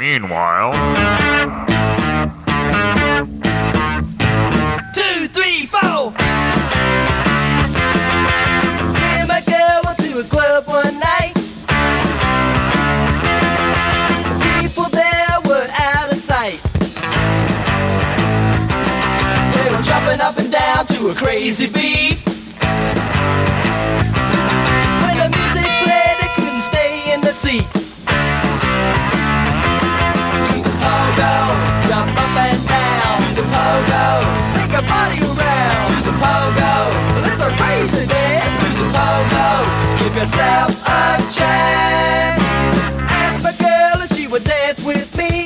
Meanwhile, two, three, four. Me and my girl went to a club one night. The people there were out of sight. They were jumping up and down to a crazy beat. Pogo, let's a crazy dance. To the pogo, give yourself a chance. Ask my girl if she would dance with me.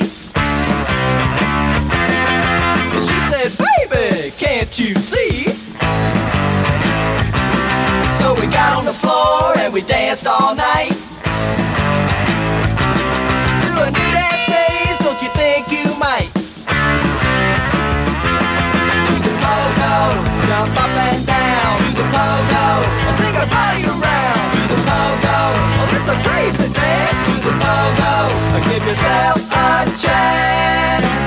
And She said, baby, can't you see? So we got on the floor and we danced all night. Up and down. To the pogo, sing a body around. To the pogo, oh it's a crazy dance. To the pogo, give yourself a chance.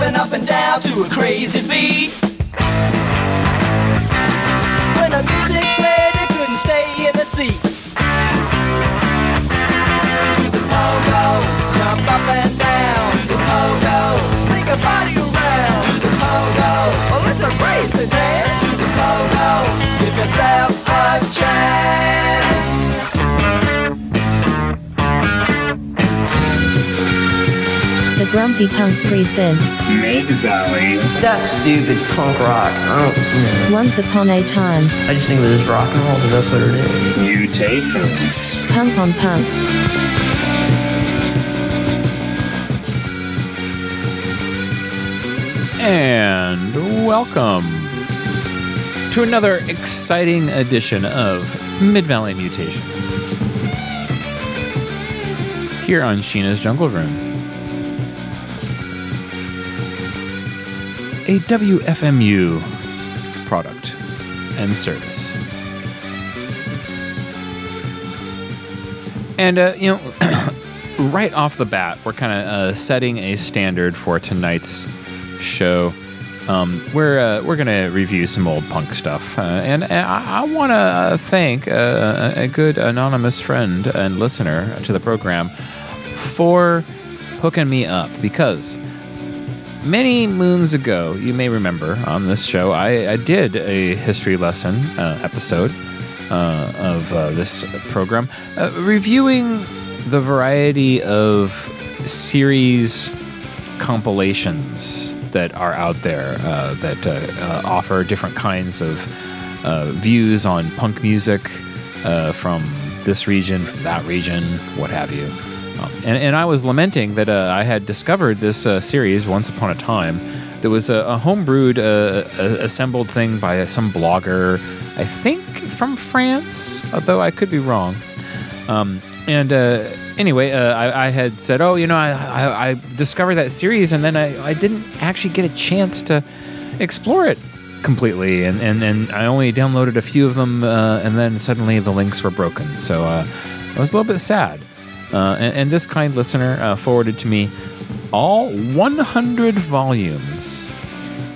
Jumping up and down to a crazy beat. When the music played, they couldn't stay in the seat. To the pogo, jump up and down. To the pogo, sing a body around. To the pogo, oh it's a crazy dance. To the pogo, give yourself a chance. Grumpy Punk presents Mid Valley. That's stupid punk rock. I don't. Hmm. Once Upon a Time, I just think of it as rock and roll, but that's what it is. Mutations. Punk on Punk. And welcome to another exciting edition of Mid Valley Mutations here on Sheena's Jungle Room, a WFMU product and service. And, uh, you know, right off the bat, we're kind of uh, setting a standard for tonight's show. Um, we're uh, we're gonna review some old punk stuff, uh, and, and I, I want to uh, thank uh, a good anonymous friend and listener to the program for hooking me up because many moons ago, you may remember on this show, I, I did a history lesson uh, episode uh, of uh, this program, uh, reviewing the variety of series compilations that are out there uh, that uh, offer different kinds of views on punk music from this region, from that region, what have you. And, and I was lamenting that uh, I had discovered this uh, series once upon a time. There was a, a homebrewed, uh, assembled thing by some blogger, I think from France, although I could be wrong. Um, and uh, anyway, uh, I, I had said, "Oh, you know, I, I, I discovered that series, and then I, didn't actually get a chance to explore it completely, and, and, and I only downloaded a few of them, uh, and then suddenly the links were broken. So I was a little bit sad. Uh, and, and this kind listener uh, forwarded to me all 100 volumes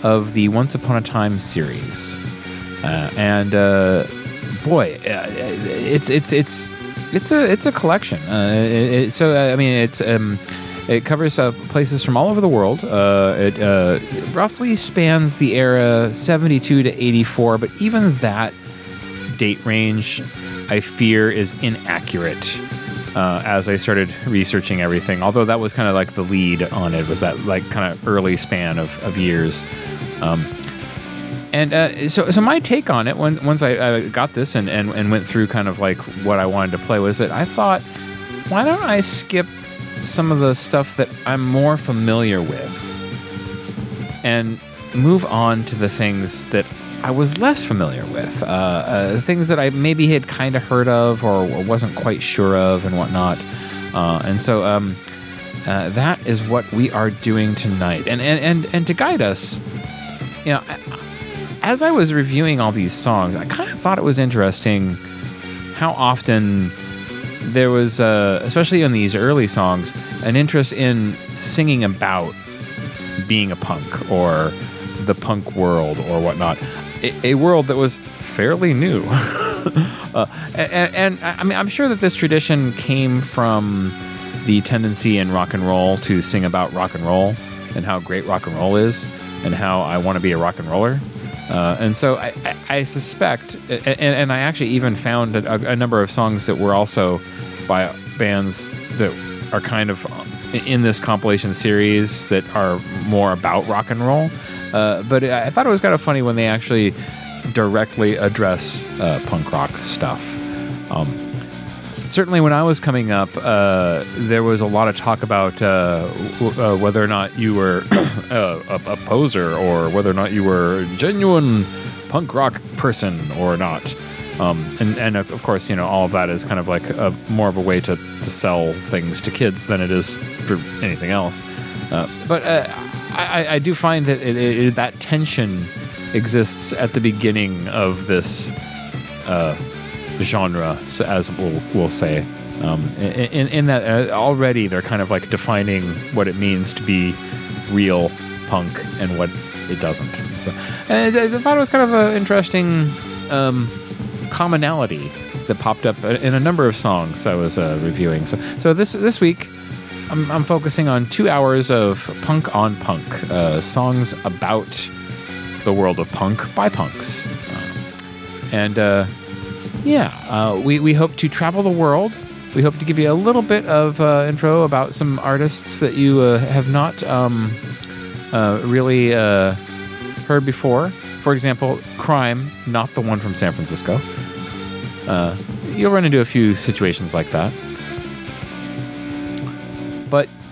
of the Once Upon a Time series, uh, and uh, boy, uh, it's it's it's it's a it's a collection. Uh, it, it, so I mean, it's um, it covers places from all over the world. It uh, roughly spans the era 72 to 84, but even that date range, I fear, is inaccurate. Uh, as I started researching everything, although that was kind of like the lead on it, was that like kind of early span of, of years. Um, and uh, so, so my take on it, when, once I, I got this and, and, and went through kind of like what I wanted to play, was that I thought why don't I skip some of the stuff that I'm more familiar with and move on to the things that I was less familiar with, uh, uh, things that I maybe had kind of heard of or wasn't quite sure of and whatnot. Uh, and so um, uh, that is what we are doing tonight. And, and, and, and to guide us, you know, as I was reviewing all these songs, I kind of thought it was interesting how often there was, uh, especially in these early songs, an interest in singing about being a punk or the punk world or whatnot. A, world that was fairly new. uh, and, and I mean, I'm sure that this tradition came from the tendency in rock and roll to sing about rock and roll and how great rock and roll is and how I want to be a rock and roller. Uh, and so I, I, I suspect, and, and I actually even found a, a number of songs that were also by bands that are kind of in this compilation series that are more about rock and roll. Uh, but I thought it was kind of funny when they actually directly address uh, punk rock stuff. Um, certainly, when I was coming up, uh, there was a lot of talk about uh, w- uh, whether or not you were a, a, poser or whether or not you were a genuine punk rock person or not. Um, and, and of course, you know, all of that is kind of like a, more of a way to, to sell things to kids than it is for anything else. Uh, but I, I do find that it, it, that tension exists at the beginning of this uh, genre, as we'll, we'll say. Um, in, in that uh, already they're kind of like defining what it means to be real punk and what it doesn't. So, I thought it was kind of an interesting um, commonality that popped up in a number of songs I was uh, reviewing. So, so this this week, I'm, I'm focusing on two hours of punk on punk uh, songs about the world of punk by punks, Um, and uh, yeah, uh, we we hope to travel the world. We hope to give you a little bit of uh, info about some artists that you have not um, really heard before. For example, Crime, not the one from San Francisco. Uh, you'll run into a few situations like that.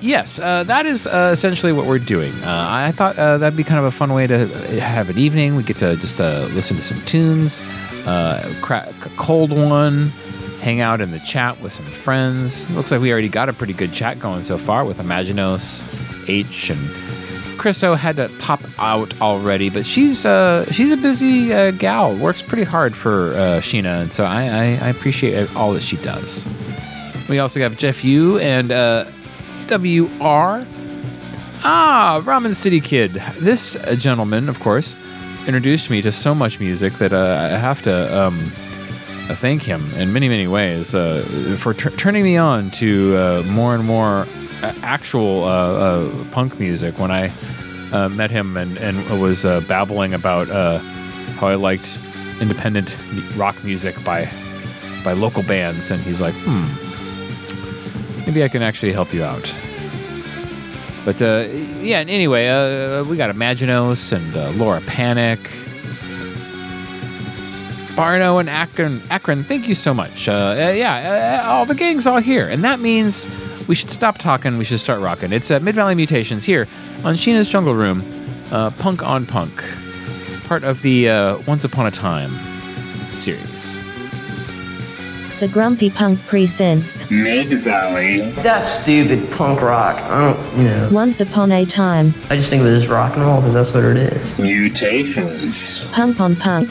Yes, uh, that is uh, essentially what we're doing. Uh, I thought uh, that'd be kind of a fun way to have an evening. We get to just uh, listen to some tunes, uh, crack a cold one, hang out in the chat with some friends. Looks like we already got a pretty good chat going so far with Imaginos, H, and Chriso had to pop out already, but she's uh, she's a busy uh, gal. Works pretty hard for uh, Sheena, and so I, I, I appreciate all that she does. We also have Jeff Yu and uh, WR. Ah, Ramen City Kid. This uh, gentleman, of course, introduced me to so much music that uh, I have to um, uh, thank him in many, many ways uh, for tur turning me on to uh, more and more uh, actual punk music. When I met him and, and was babbling about how I liked independent rock music by by local bands, and he's like, "Hmm, maybe I can actually help you out." But uh, yeah, anyway, uh, we got Imaginos and uh, Laura Panic. Barno and Akron, Akron, thank you so much. Uh, uh, yeah, uh, all the gang's all here, and that means we should stop talking. We should start rocking. It's Mid Valley Mutations here on Sheena's Jungle Room, Punk on Punk, part of the Once Upon a Time series. The Grumpy Punk presents Mid Valley. That's stupid punk rock. I don't, you know. Once Upon a Time, I just think of it as rock and roll because that's what it is. Mutations. Punk on Punk.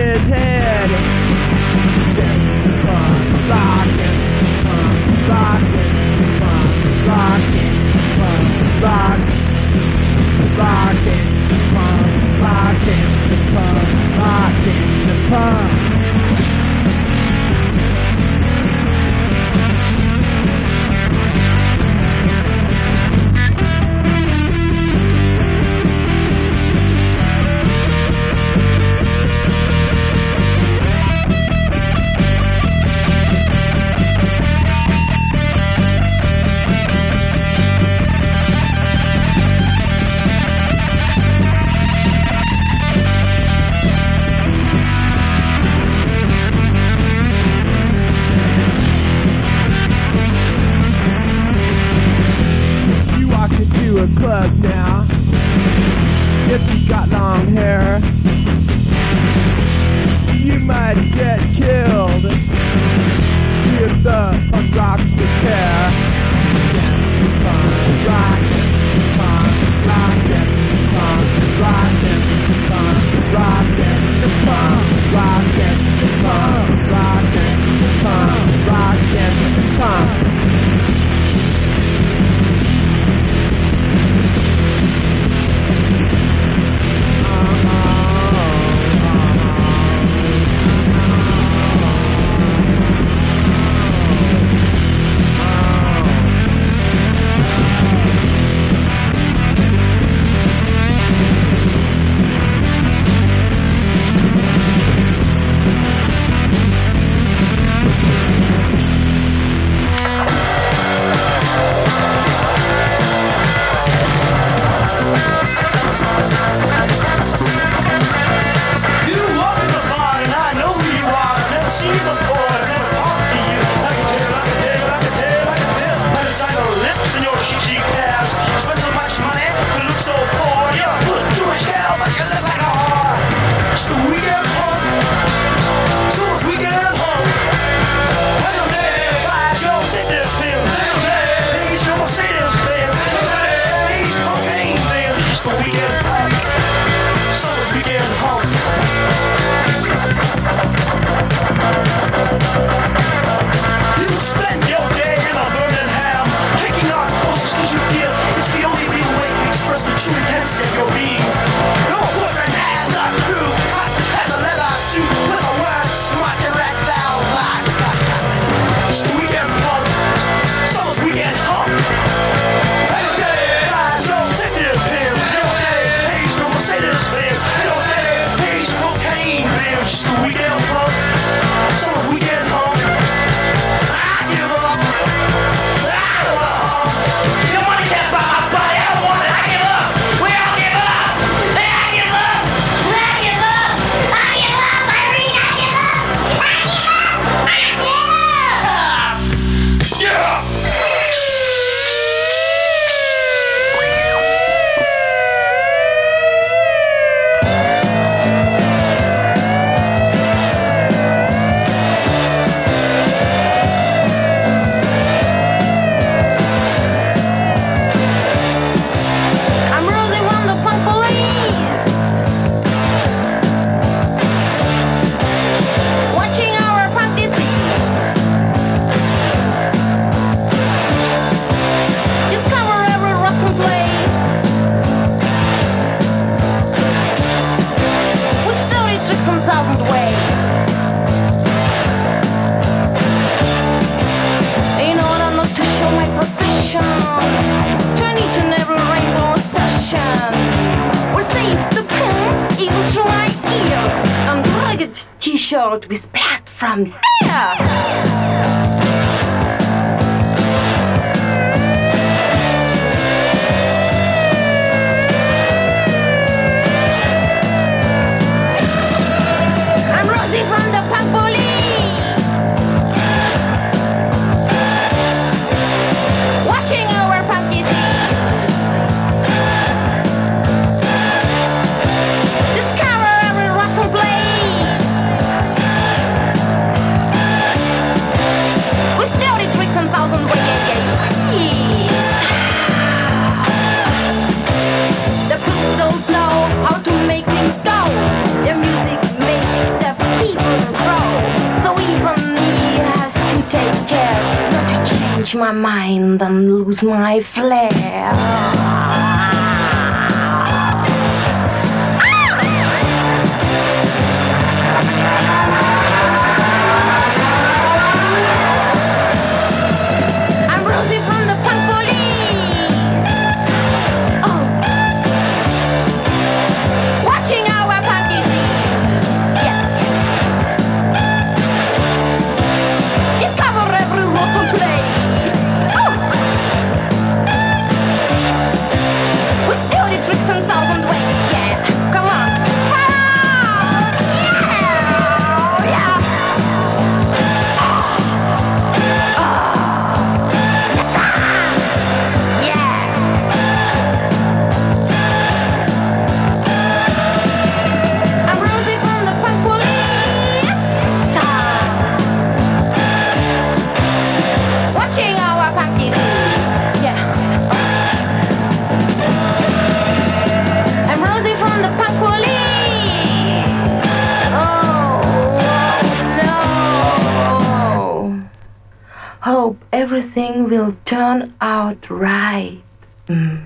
his head. Fun rocket, fun rocket, fun rocket. t-shirt with blood from there. my mind and lose my flair. right. Mm.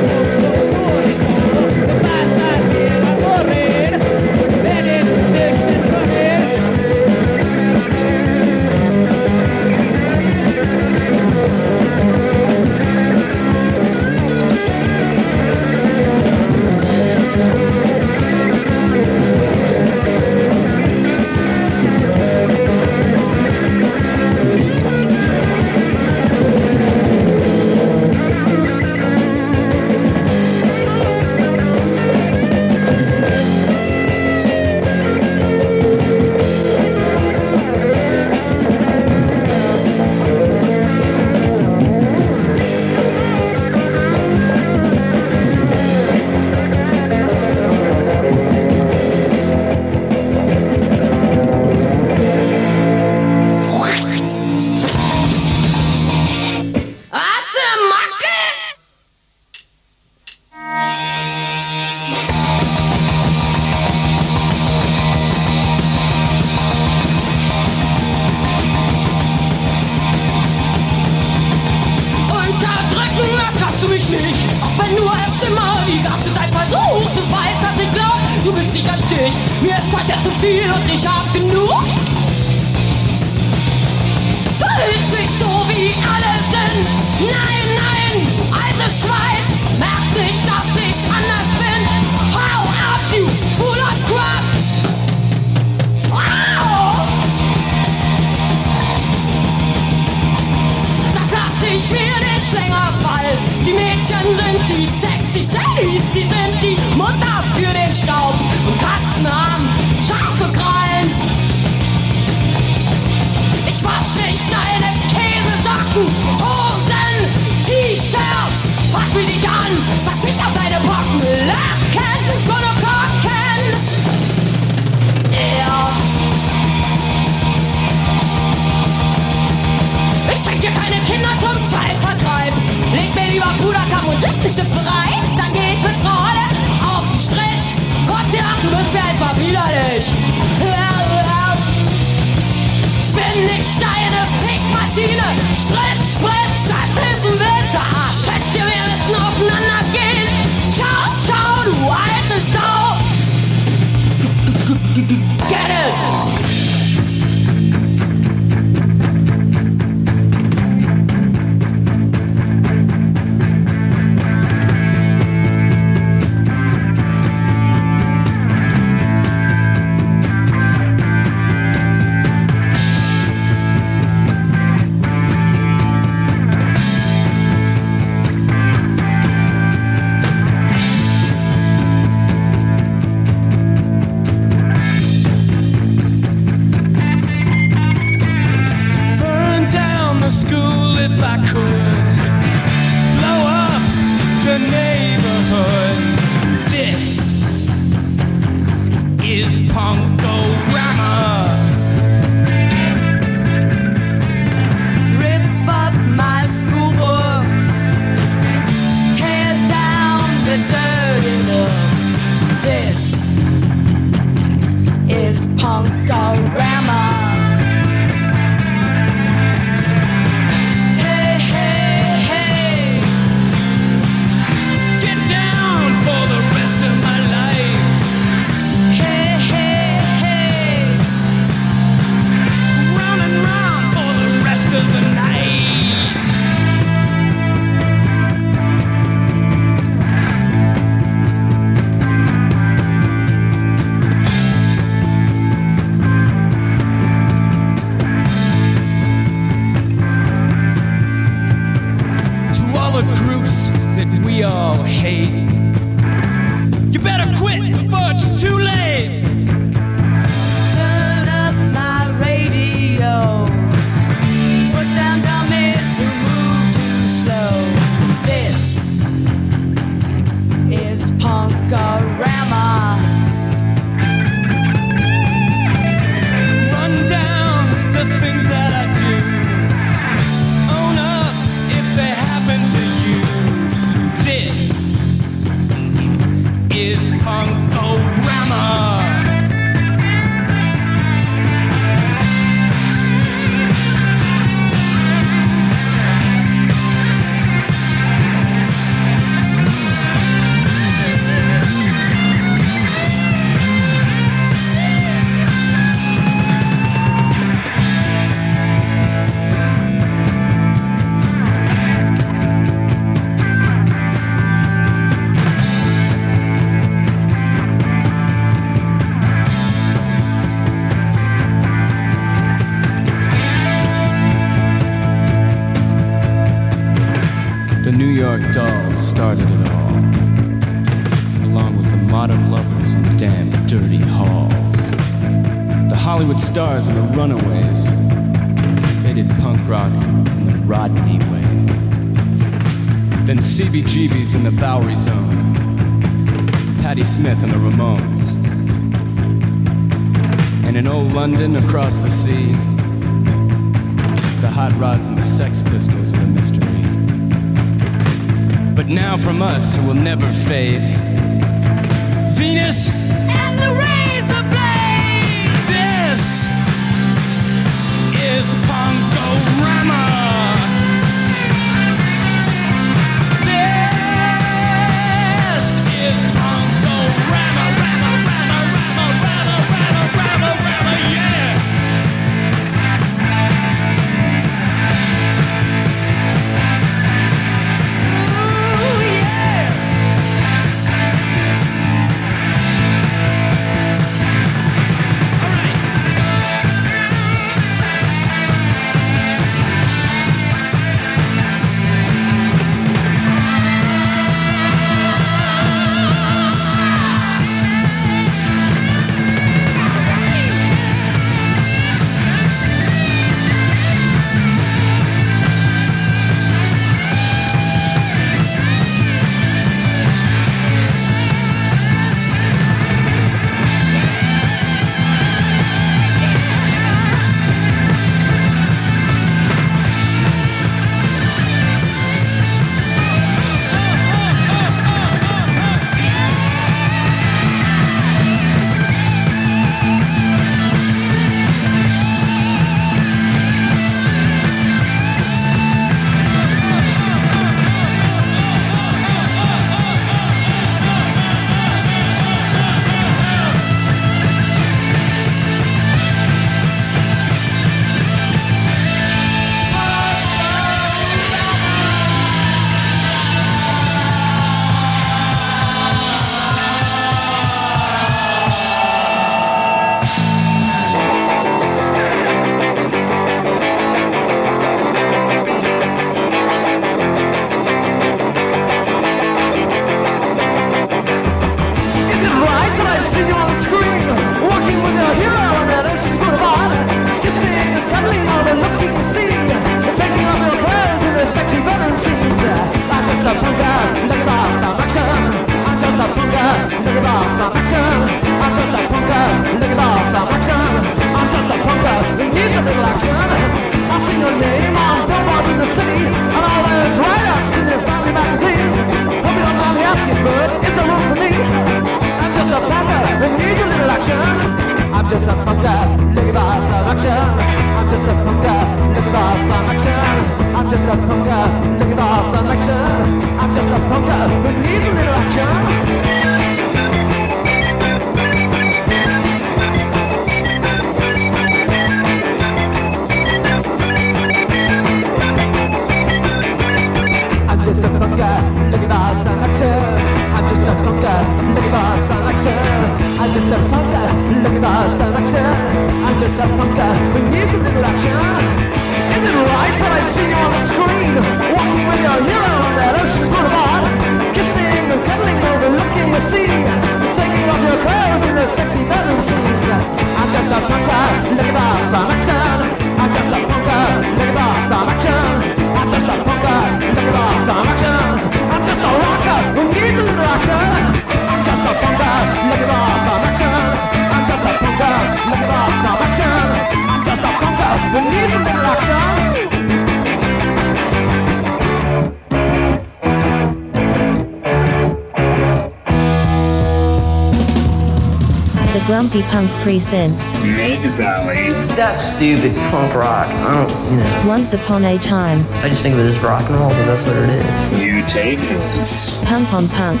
The Grumpy Punk presents Mid Valley. That's stupid punk rock. I don't, you know. Once Upon a Time, I just think of it as rock and roll, but that's what it is. Mutations. Punk on Punk.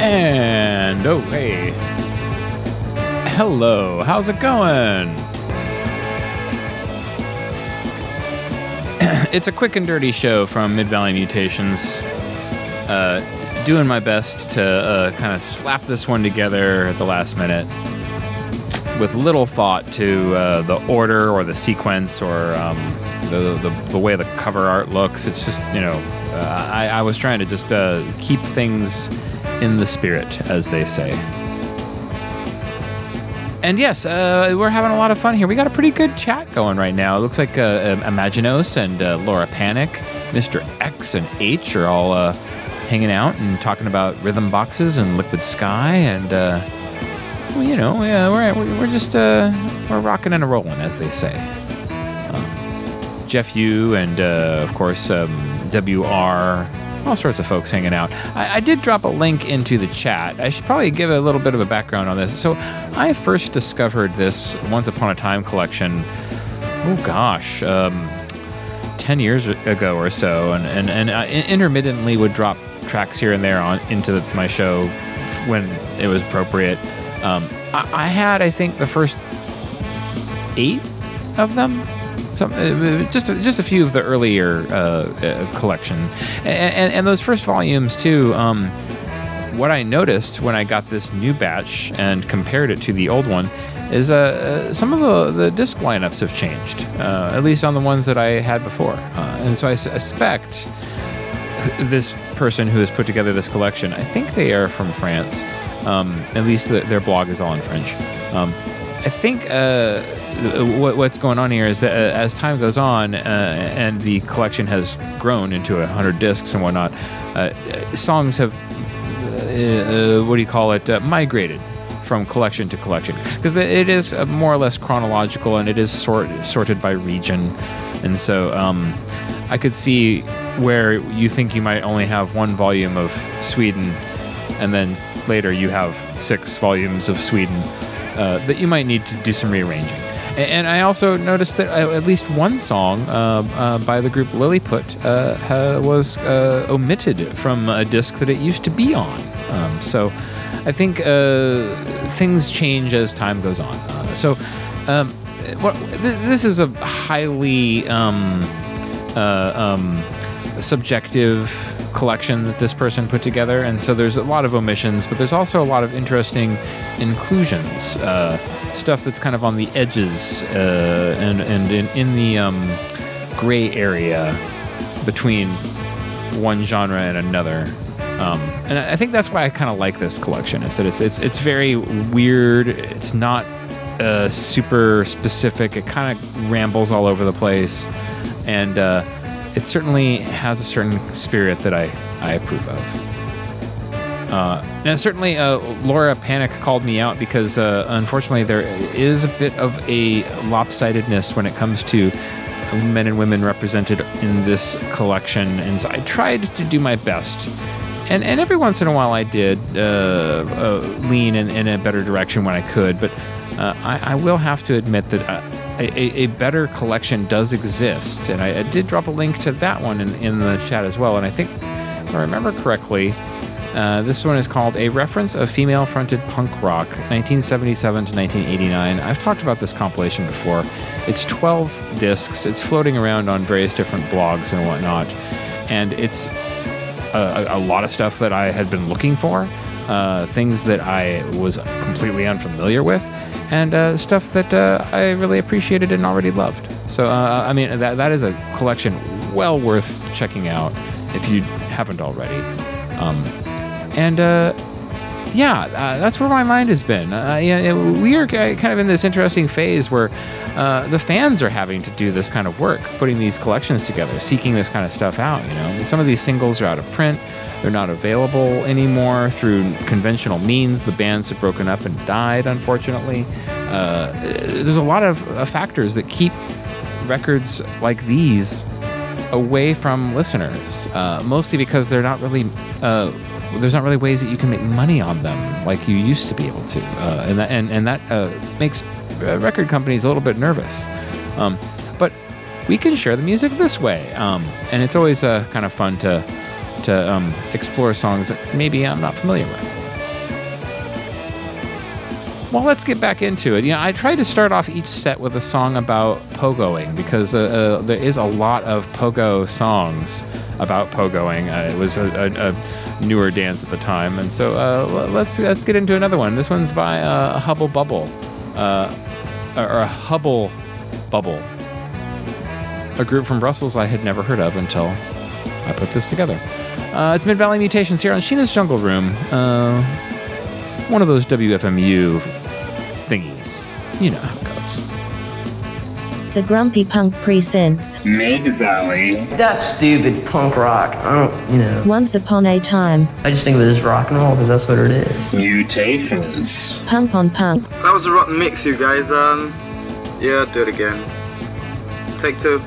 And oh hey. Hello, how's it going? it's a quick and dirty show from Mid Valley Mutations. Uh, doing my best to uh, kind of slap this one together at the last minute with little thought to uh, the order or the sequence or um, the, the, the way the cover art looks. It's just, you know, uh, I, I was trying to just uh, keep things in the spirit, as they say. And yes, uh, we're having a lot of fun here. We got a pretty good chat going right now. It looks like uh, Imaginos and uh, Laura Panic, Mr. X and H are all uh, hanging out and talking about rhythm boxes and liquid sky and uh, well, you know, yeah, we're we're just uh, we're rocking and a rolling, as they say. Um, Jeff Yu and uh, of course um, WR, all sorts of folks hanging out. I, I did drop a link into the chat. I should probably give a little bit of a background on this. So I first discovered this Once Upon a Time collection. Oh gosh. Um, 10 years ago or so and, and, and I intermittently would drop tracks here and there on into the, my show when it was appropriate. Um, I, I had i think the first eight of them. Some, uh, just just a few of the earlier uh, uh, collection. And, and, and those first volumes too um, what i noticed when i got this new batch and compared it to the old one is uh, some of the, the disc lineups have changed, uh, at least on the ones that I had before. Uh, and so I suspect this person who has put together this collection, I think they are from France. Um, at least the, their blog is all in French. Um, I think uh, what, what's going on here is that uh, as time goes on uh, and the collection has grown into 100 discs and whatnot, songs have, what do you call it, migrated from collection to collection because it is more or less chronological and it is sort, sorted by region and so um, i could see where you think you might only have one volume of sweden and then later you have six volumes of sweden uh, that you might need to do some rearranging and I also noticed that at least one song uh, uh, by the group Lilliput uh, was uh, omitted from a disc that it used to be on. Um, so I think uh, things change as time goes on. Uh, so, um, what, th- this is a highly um, uh, um, subjective collection that this person put together, and so there's a lot of omissions, but there's also a lot of interesting inclusions, uh, stuff that's kind of on the edges uh, and and in, in the um, gray area between one genre and another. Um, and I think that's why I kind of like this collection is that it's it's it's very weird. It's not uh, super specific. It kind of rambles all over the place, and uh, it certainly has a certain spirit that I I approve of. Uh, and certainly, uh, Laura Panic called me out because uh, unfortunately there is a bit of a lopsidedness when it comes to men and women represented in this collection, and so I tried to do my best and and every once in a while I did uh, uh, lean in, in a better direction when I could, but uh, I, I, will have to admit that a, a, better collection does exist, and I, I, did drop a link to that one in, in the chat as well. And I think, if I remember correctly, Uh, this one is called A Reference of Female Fronted Punk Rock, 1977 to 1989. I've talked about this compilation before. It's 12 discs, it's floating around on various different blogs and whatnot. And it's a, a lot of stuff that I had been looking for, uh, things that I was completely unfamiliar with, and uh, stuff that uh, I really appreciated and already loved. So, uh, I mean, that, that is a collection well worth checking out if you haven't already. Um, and uh, yeah, uh, that's where my mind has been. Uh, yeah, we are kind of in this interesting phase where uh, the fans are having to do this kind of work, putting these collections together, seeking this kind of stuff out. You know, some of these singles are out of print; they're not available anymore through conventional means. The bands have broken up and died, unfortunately. Uh, there's a lot of uh, factors that keep records like these away from listeners, uh, mostly because they're not really uh, there's not really ways that you can make money on them like you used to be able to, uh, and that and, and that uh, makes record companies a little bit nervous. Um, but we can share the music this way, um, and it's always kind of fun to to um, explore songs that maybe I'm not familiar with. Well, let's get back into it. You know, I tried to start off each set with a song about pogoing because uh, uh, there is a lot of pogo songs about pogoing. Uh, it was a, a, a, newer dance at the time, and so uh, let's let's get into another one. This one's by uh, Hubble Bubble, uh, or Hubble Bubble, a group from Brussels I had never heard of until I put this together. It's Mid Valley Mutations here on Sheena's Jungle Room one of those WFMU thingies. You know how it goes. The Grumpy Punk Presents. Mid Valley. That's stupid punk rock. I don't, you know. Once upon a time. I just think of it as rock and roll because that's what it is. Mutations. Punk on punk. That was a rotten mix, you guys. Um, yeah, do it again. Take two.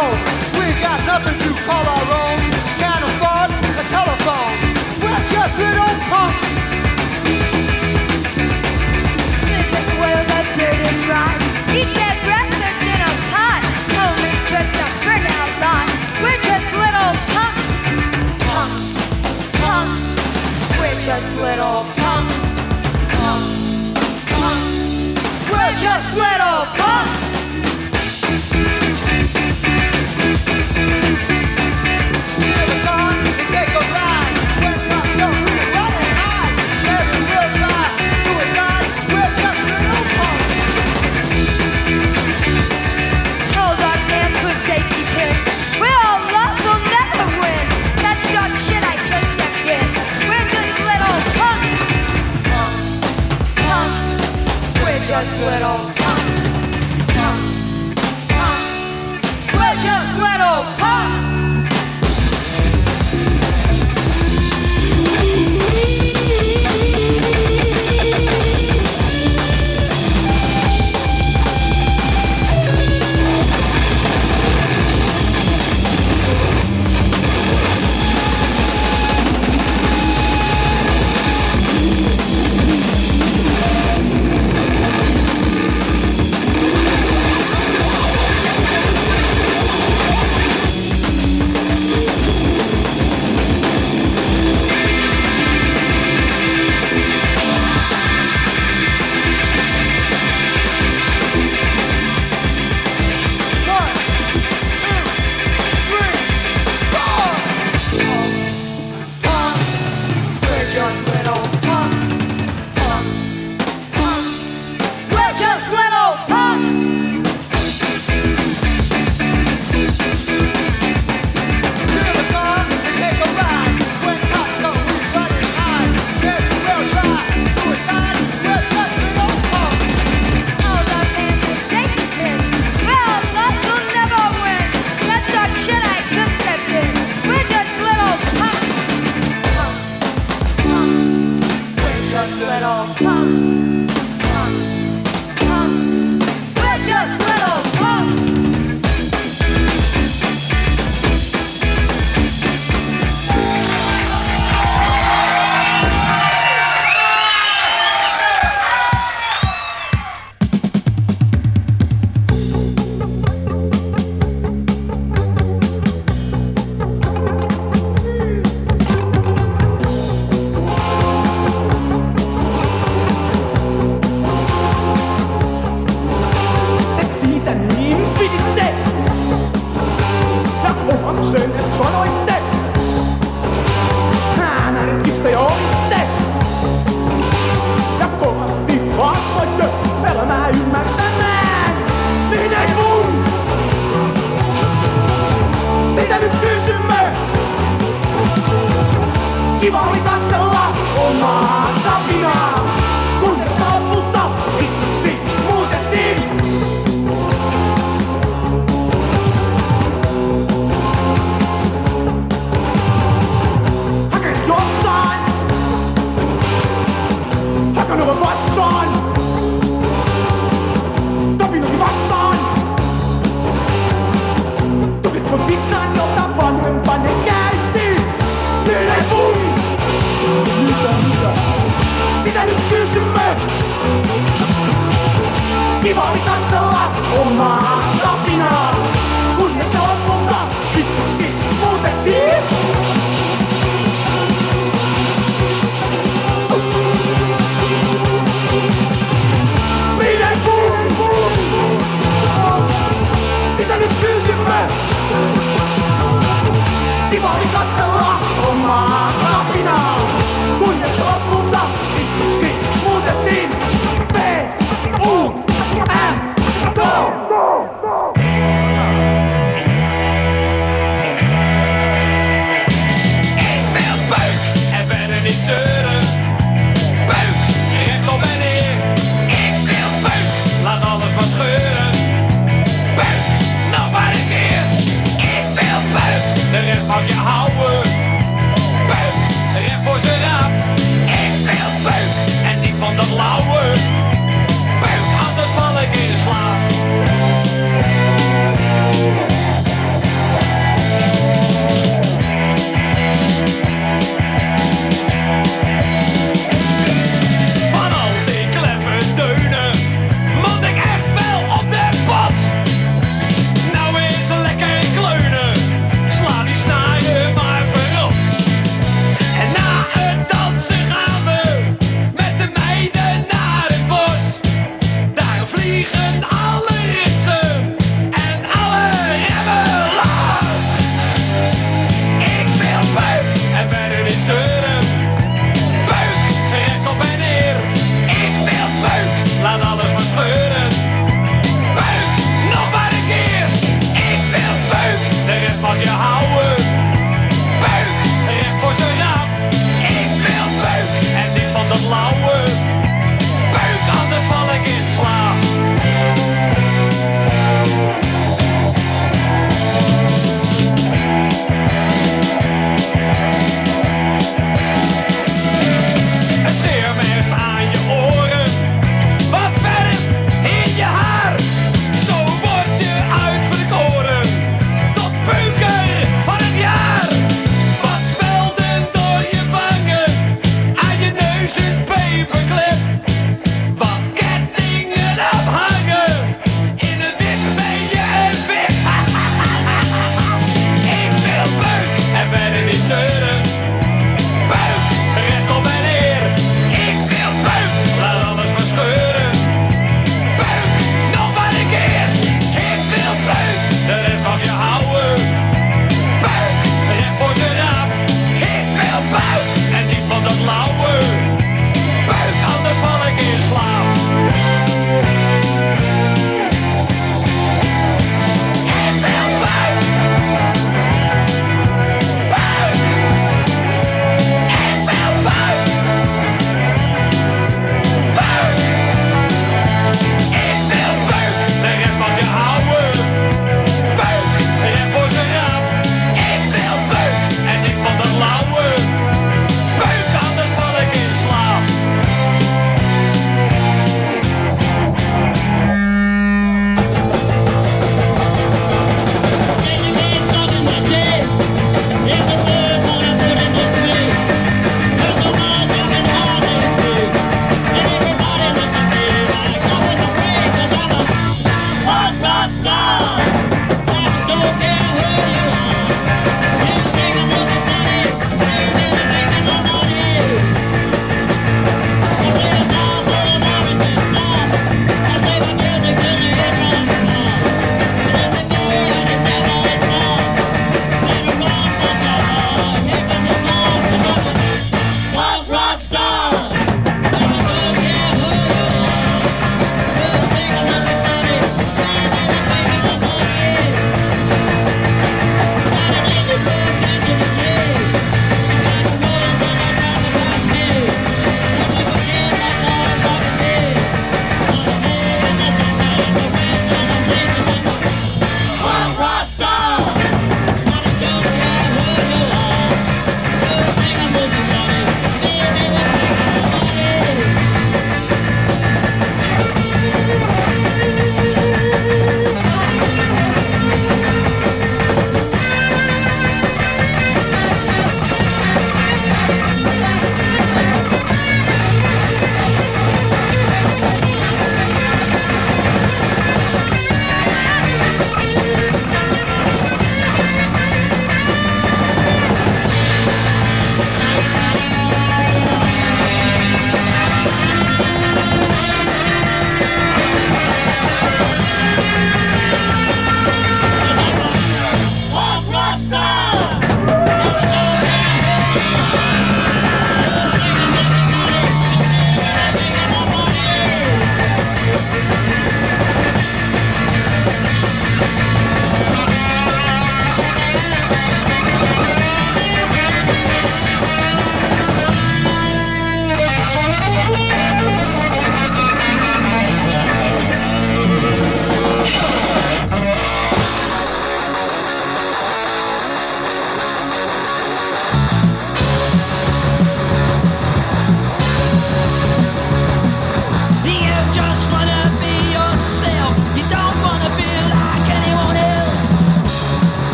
home. We got nothing to call our own. Can't afford a telephone. We're just little punks. Dirty. Eat breakfast in a pot. Home is just a lot. We're just little punks. Punks. Punks. We're just little punks. Punks. Punks. We're just little punks.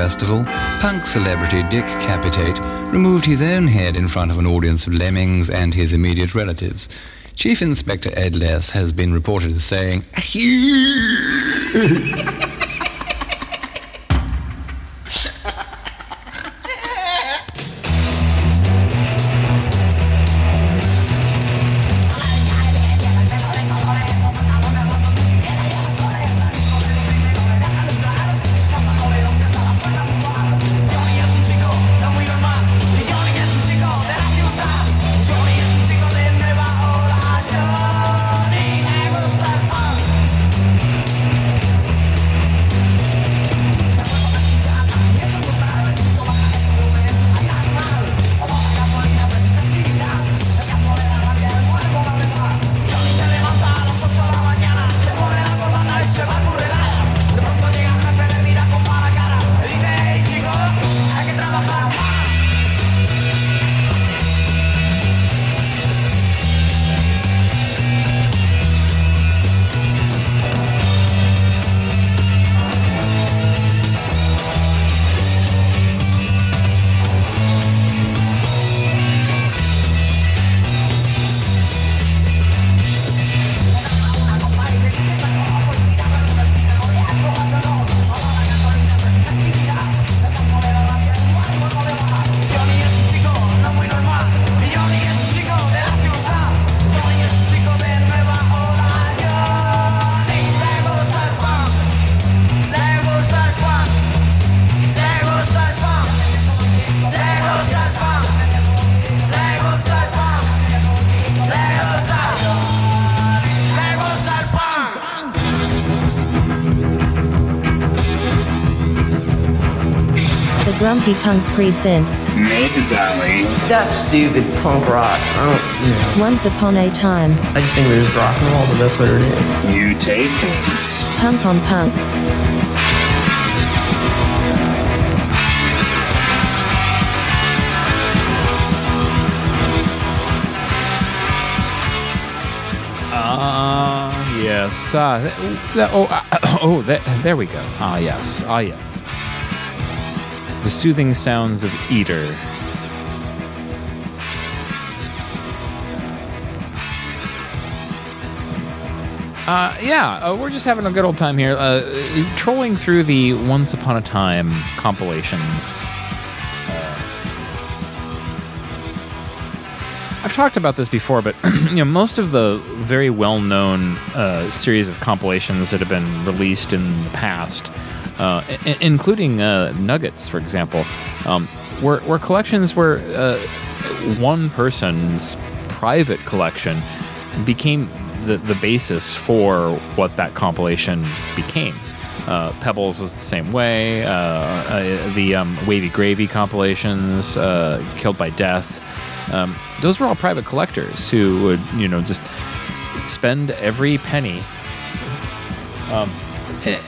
Festival, punk celebrity Dick Capitate removed his own head in front of an audience of lemmings and his immediate relatives. Chief Inspector Ed Less has been reported as saying, The Punk presents Mid Valley. That's stupid punk rock. I don't, you know. Once Upon a Time, I just think it is rock and roll, but that's what it is. Mutations. Punk on Punk. Ah, yes. Ah, that, that- oh, ah, oh, that, there we go. Ah, yes. Ah, yes. The soothing sounds of Eater. Uh, yeah, uh, we're just having a good old time here, uh, trolling through the Once Upon a Time compilations. Uh, I've talked about this before, but you know, most of the very well-known uh, series of compilations that have been released in the past, uh, I- including uh, Nuggets, for example, um, were, were collections where uh, one person's private collection became the, the basis for what that compilation became. Uh, Pebbles was the same way. Uh, uh, the um, Wavy Gravy compilations, uh, Killed by Death, um, those were all private collectors who would, you know, just spend every penny. Um,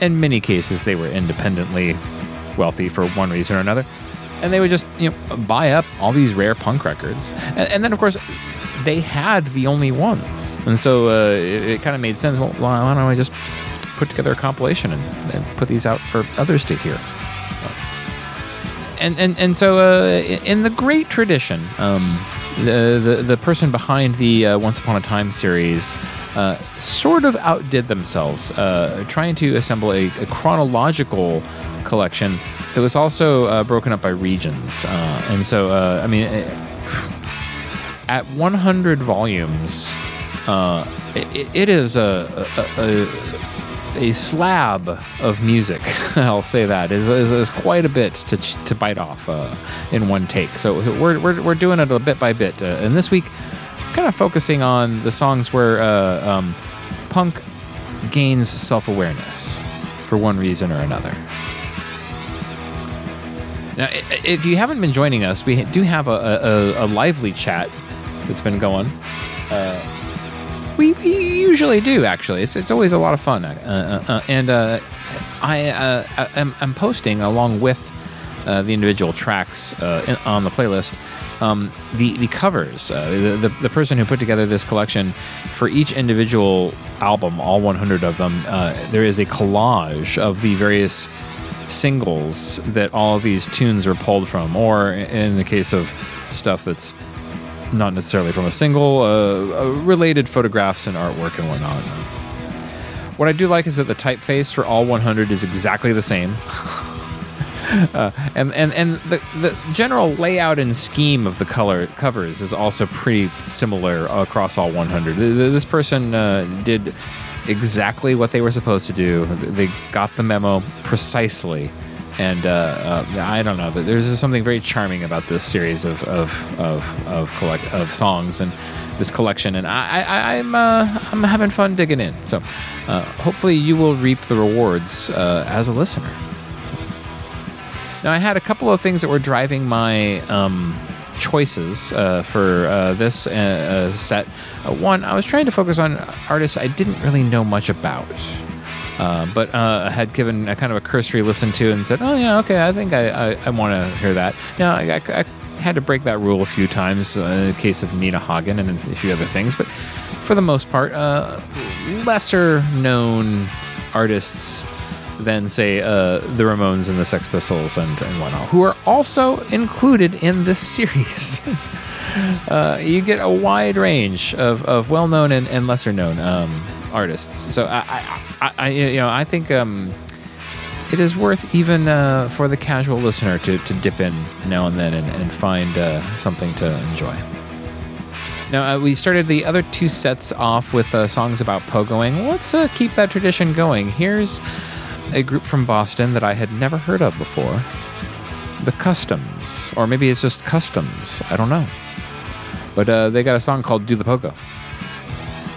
in many cases, they were independently wealthy for one reason or another, and they would just, you know, buy up all these rare punk records, and, and then of course, they had the only ones, and so uh, it, it kind of made sense. Well, why don't I just put together a compilation and, and put these out for others to hear? and and and so uh, in the great tradition, um, the, the the person behind the uh, Once Upon a Time series. Uh, sort of outdid themselves, uh, trying to assemble a, a chronological collection that was also uh, broken up by regions. Uh, and so, uh, I mean, it, at 100 volumes, uh, it, it is a, a, a, slab of music. I'll say that is, is quite a bit to, to bite off in one take. So we're, we're, we're doing it a bit by bit. And this week, kind of focusing on the songs where uh, um, punk gains self awareness for one reason or another. Now, if you haven't been joining us, we do have a, a, a lively chat that's been going. Uh, we, we usually do, actually. It's it's always a lot of fun, uh, uh, uh, and uh, I uh, I- I'm, I'm posting along with the individual tracks in, on the playlist. Um, the the covers, uh, the, the the person who put together this collection for each individual album, all 100 of them, uh, there is a collage of the various singles that all these tunes are pulled from, or in the case of stuff that's not necessarily from a single, uh, uh, related photographs and artwork and whatnot. What I do like is that the typeface for all 100 is exactly the same. Uh, and and and the, the general layout and scheme of the color covers is also pretty similar across all 100. Th- th- This person uh, did exactly what they were supposed to do. They got the memo precisely, and uh, uh, I don't know. There's something very charming about this series of of of of, collect, of songs and this collection, and I, I I'm uh, I'm having fun digging in. So uh, hopefully you will reap the rewards uh, as a listener. Now, I had a couple of things that were driving my um, choices uh, for uh, this uh, uh, set. Uh, one, I was trying to focus on artists I didn't really know much about, uh, but had given a kind of a cursory listen to and said, "Oh yeah, okay, I think I, I, I want to hear that." Now, I, I, I had to break that rule a few times in the case of Nina Hagen and a few other things, but for the most part, lesser known artists than say uh, the Ramones and the Sex Pistols and, and whatnot, who are also included in this series. uh, you get a wide range of, of well-known and, and lesser-known um, artists. So I, I, I, you know, I think um, it is worth even uh, for the casual listener to, to dip in now and then and, and find uh, something to enjoy. Now, uh, we started the other two sets off with uh, songs about pogoing. Let's uh, keep that tradition going. Here's a group from Boston that I had never heard of before The Customs. Or maybe it's just Customs. I don't know. But uh, they got a song called Do the Pogo.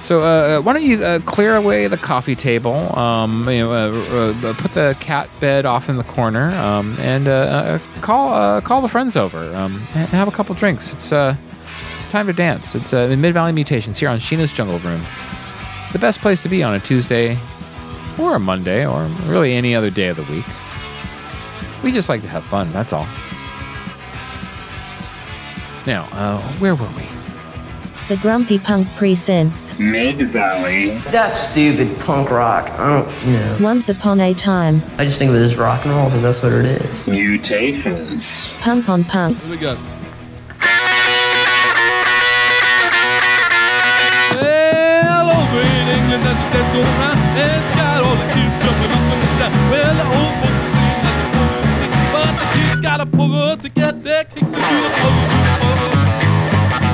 So uh, why don't you uh, clear away the coffee table, um, you know, uh, uh, put the cat bed off in the corner, um, and uh, uh, call uh, call the friends over. Um, and have a couple drinks. It's uh, it's time to dance. It's uh, Mid Valley Mutations here on Sheena's Jungle Room. The best place to be on a Tuesday or a Monday or really any other day of the week. We just like to have fun. That's all. Now, uh, where were we? The Grumpy Punk presents Mid Valley. That's stupid punk rock. I don't, you know. Once Upon a Time, I just think of it as rock and roll because that's what it is. Mutations. Punk on Punk. Here we go. Well, old great England, that's the dance going around. The kids got a pogo to get their kicks and do the pogo, do the.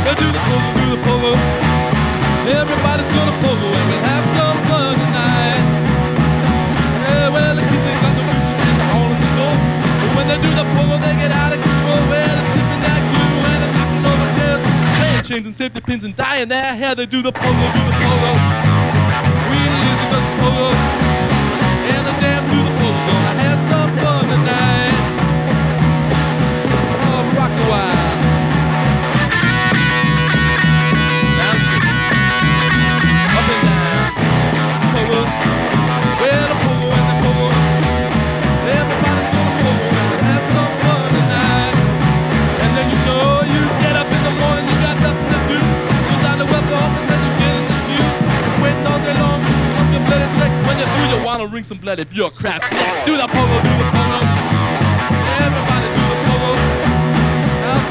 They do the pogo, do the pogo. Everybody's gonna pogo and we'll have some fun tonight. Yeah, well, the kids ain't got no reason in the hall of the door. But when they do the pogo, they get out of control. Well, they're sniffing that glue and they're knocking over chairs. Playing chains and safety pins and dyeing their hair. They do the pogo, do the pogo. Really easy does the pogo. And the damn do the pogo. Gonna have some fun tonight. Rock the street. Up and down. The pogo and the. Everybody's gonna and have some fun tonight. And then you know you get up in the morning, you got nothing to do. Down office and get the all day long, your bloody. When you do, you wanna some bloody bureaucrats. Do the pogo, do the the pogo.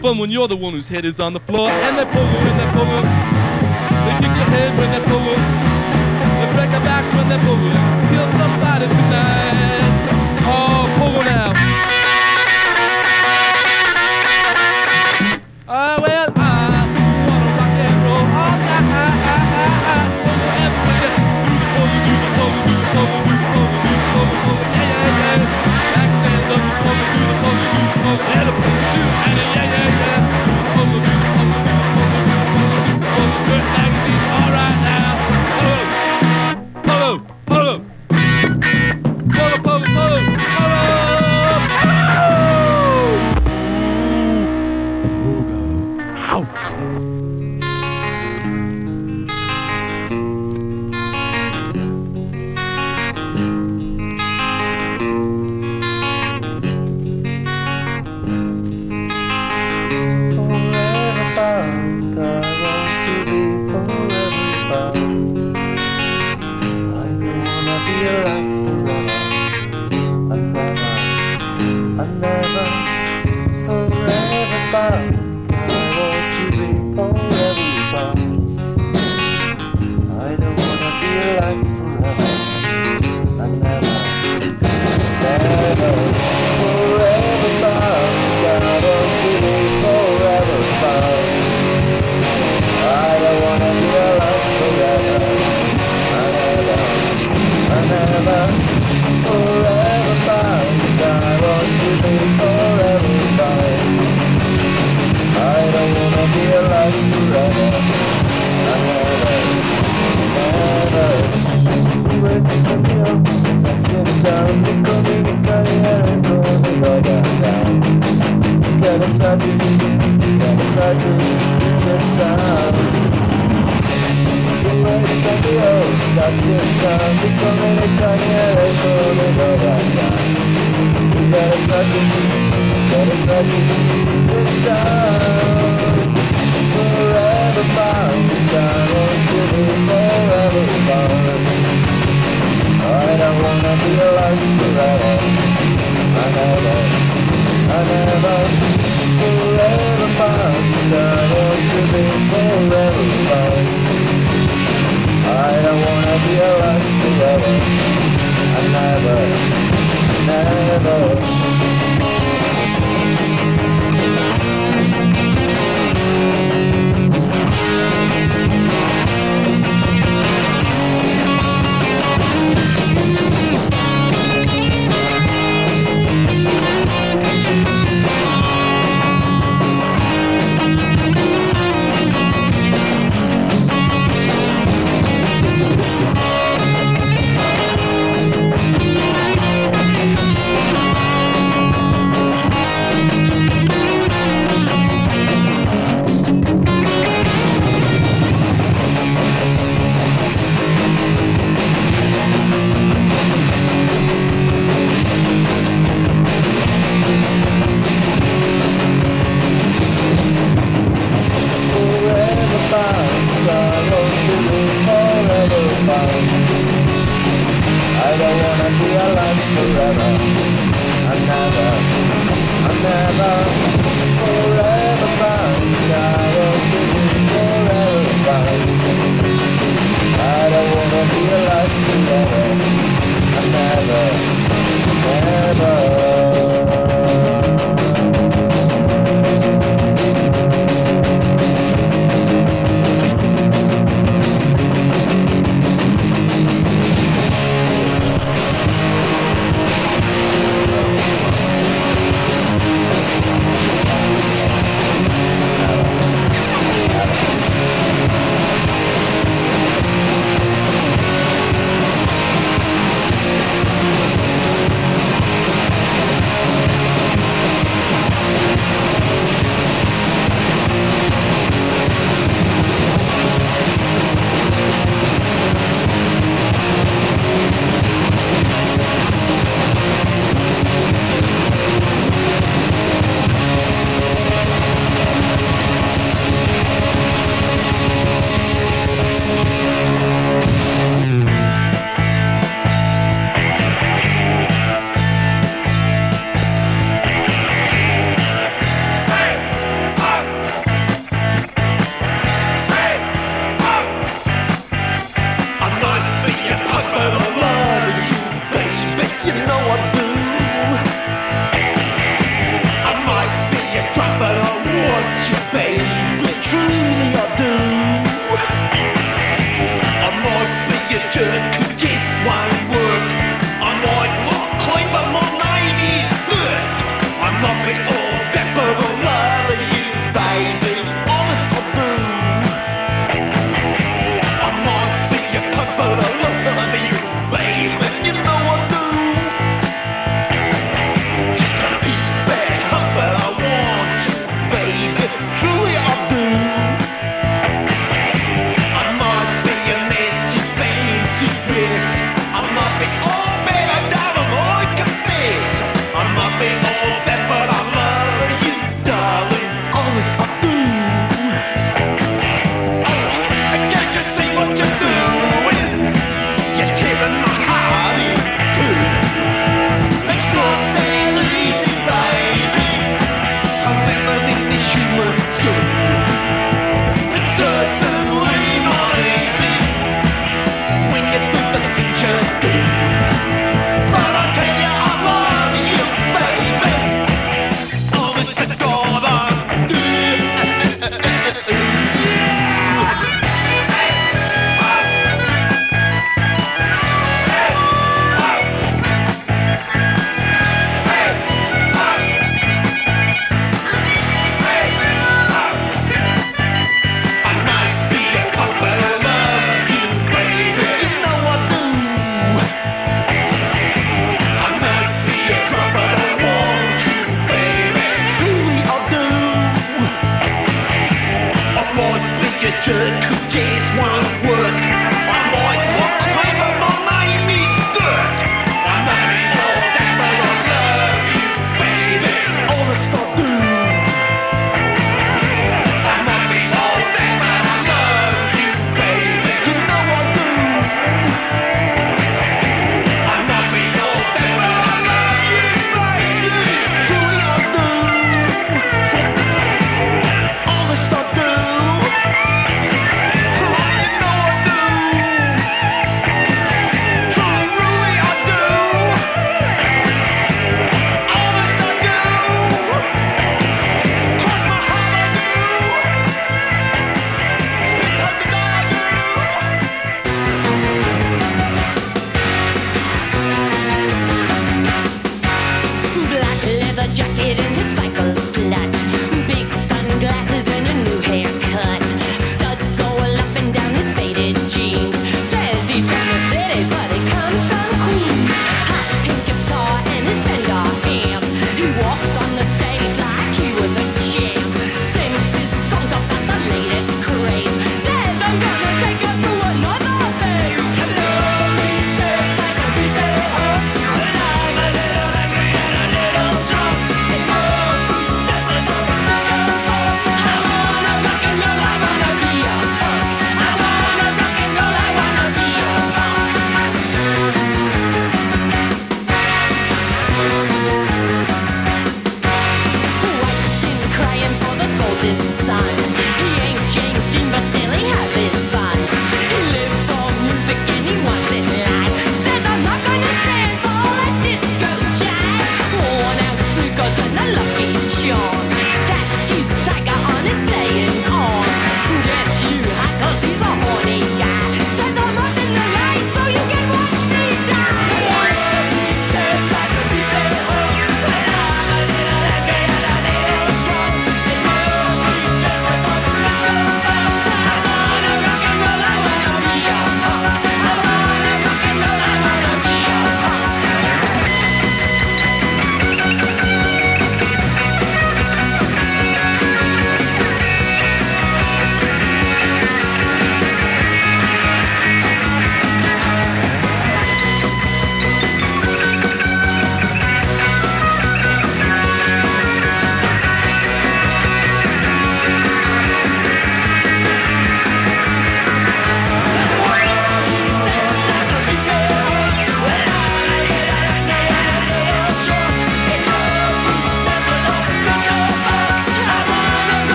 fun when you're the one whose head is on the floor. And they pogo, and they pogo. They kick your head when they pogo. They break your back when they pogo. You kill somebody tonight. Oh, pogo now. The pogo, do and yeah, yeah, yeah.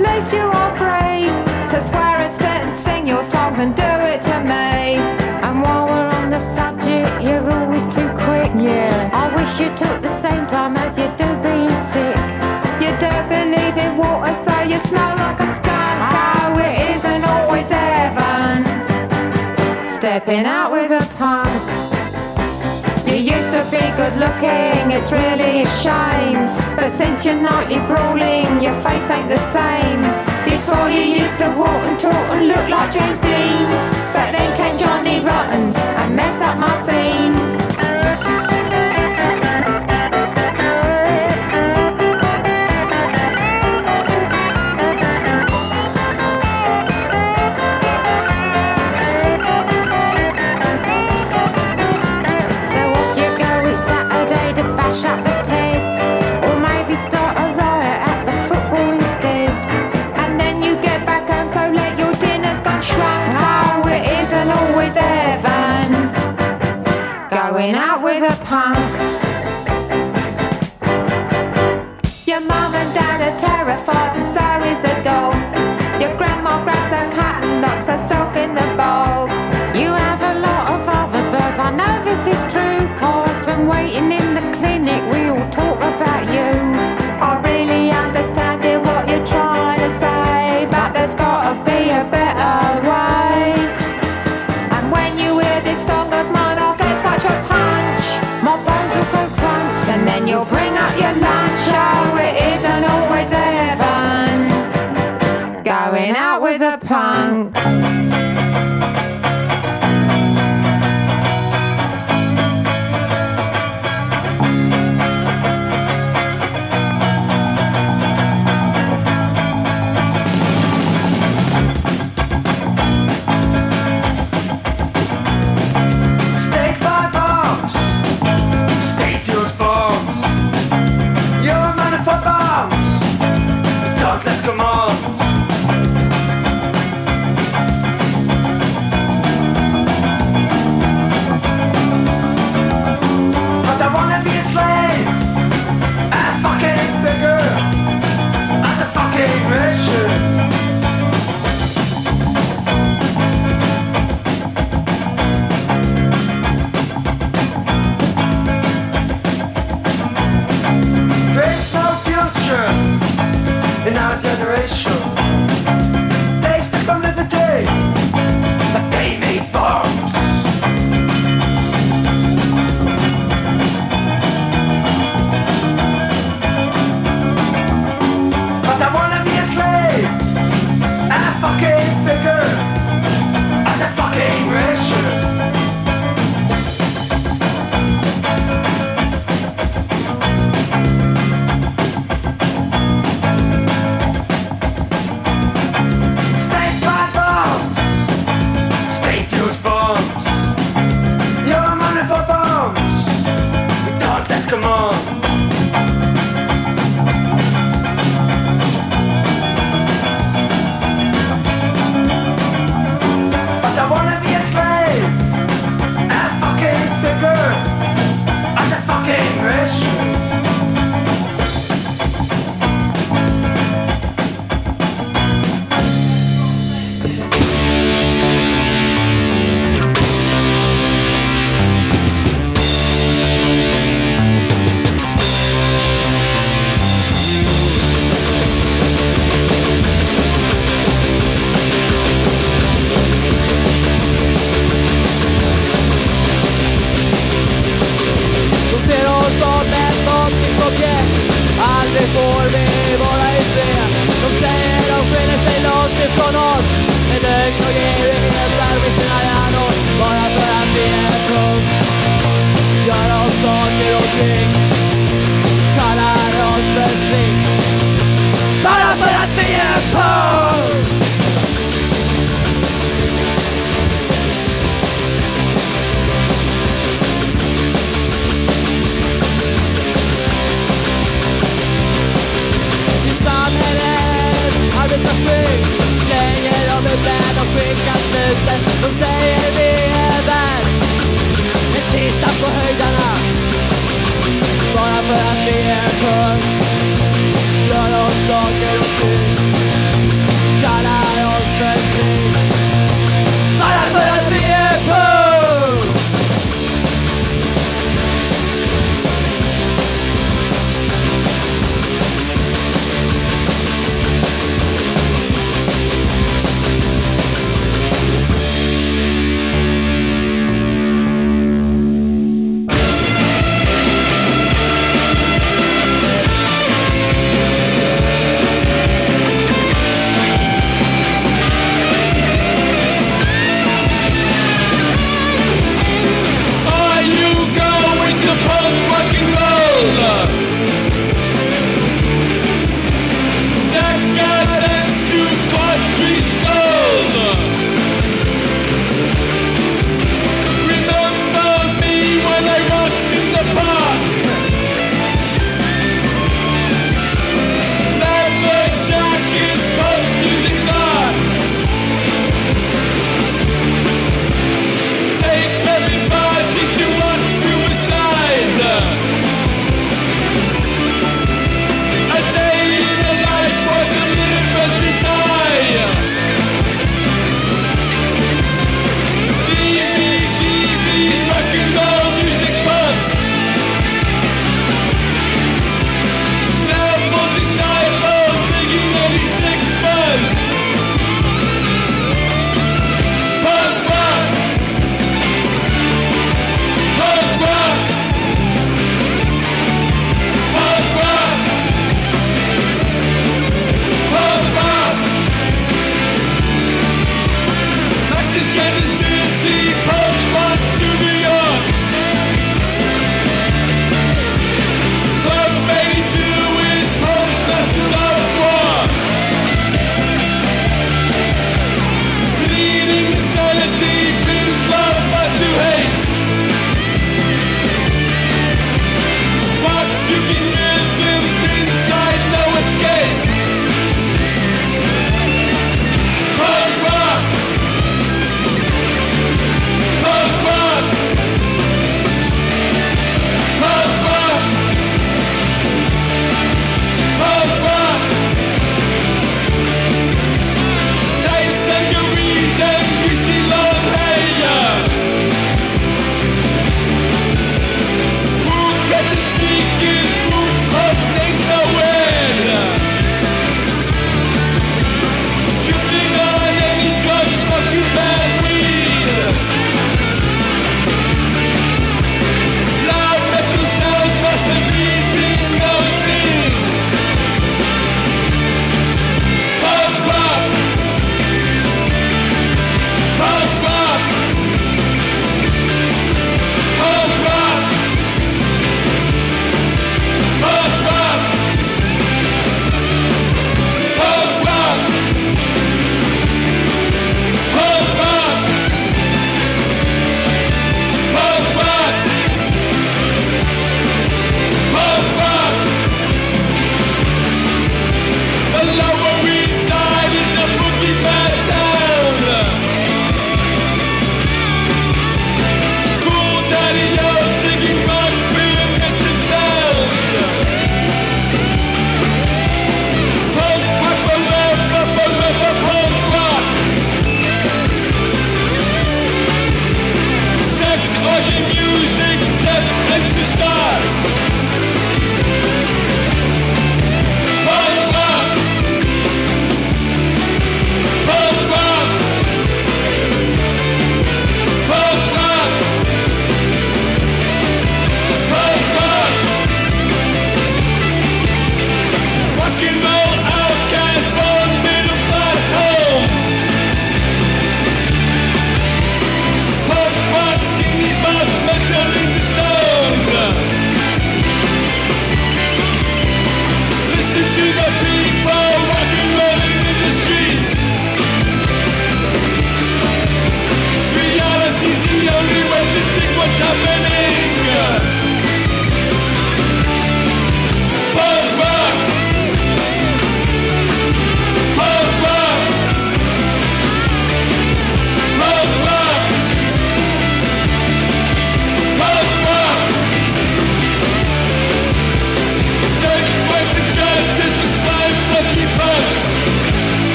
least you are free to swear and spit and sing your songs and do it to me. And while we're on the subject, you're always too quick. Yeah. I wish you took the same time as you do being sick. You don't believe in water, so you smell like a skunk. Oh, it isn't always heaven. Stepping out with good looking, it's really a shame. But since you're nightly brawling, your face ain't the same. Before you used to walk and talk and look like James Dean, but then came Johnny Rotten.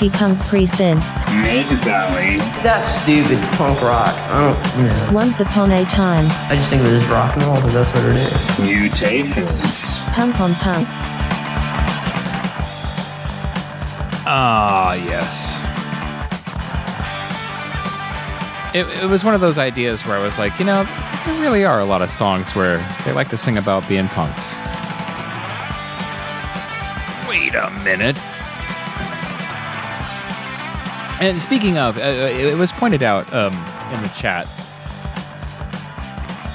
Grumpy Punk presents Mid Valley. That's stupid punk rock. I don't, you know. Once Upon a Time, I just think of it as rock and roll because that's what it is. Mutations. Punk on Punk. Ah, yes. It, it was one of those ideas where I was like, you know, there really are a lot of songs where they like to sing about being punks. Wait a minute. And speaking of, uh, it was pointed out um, in the chat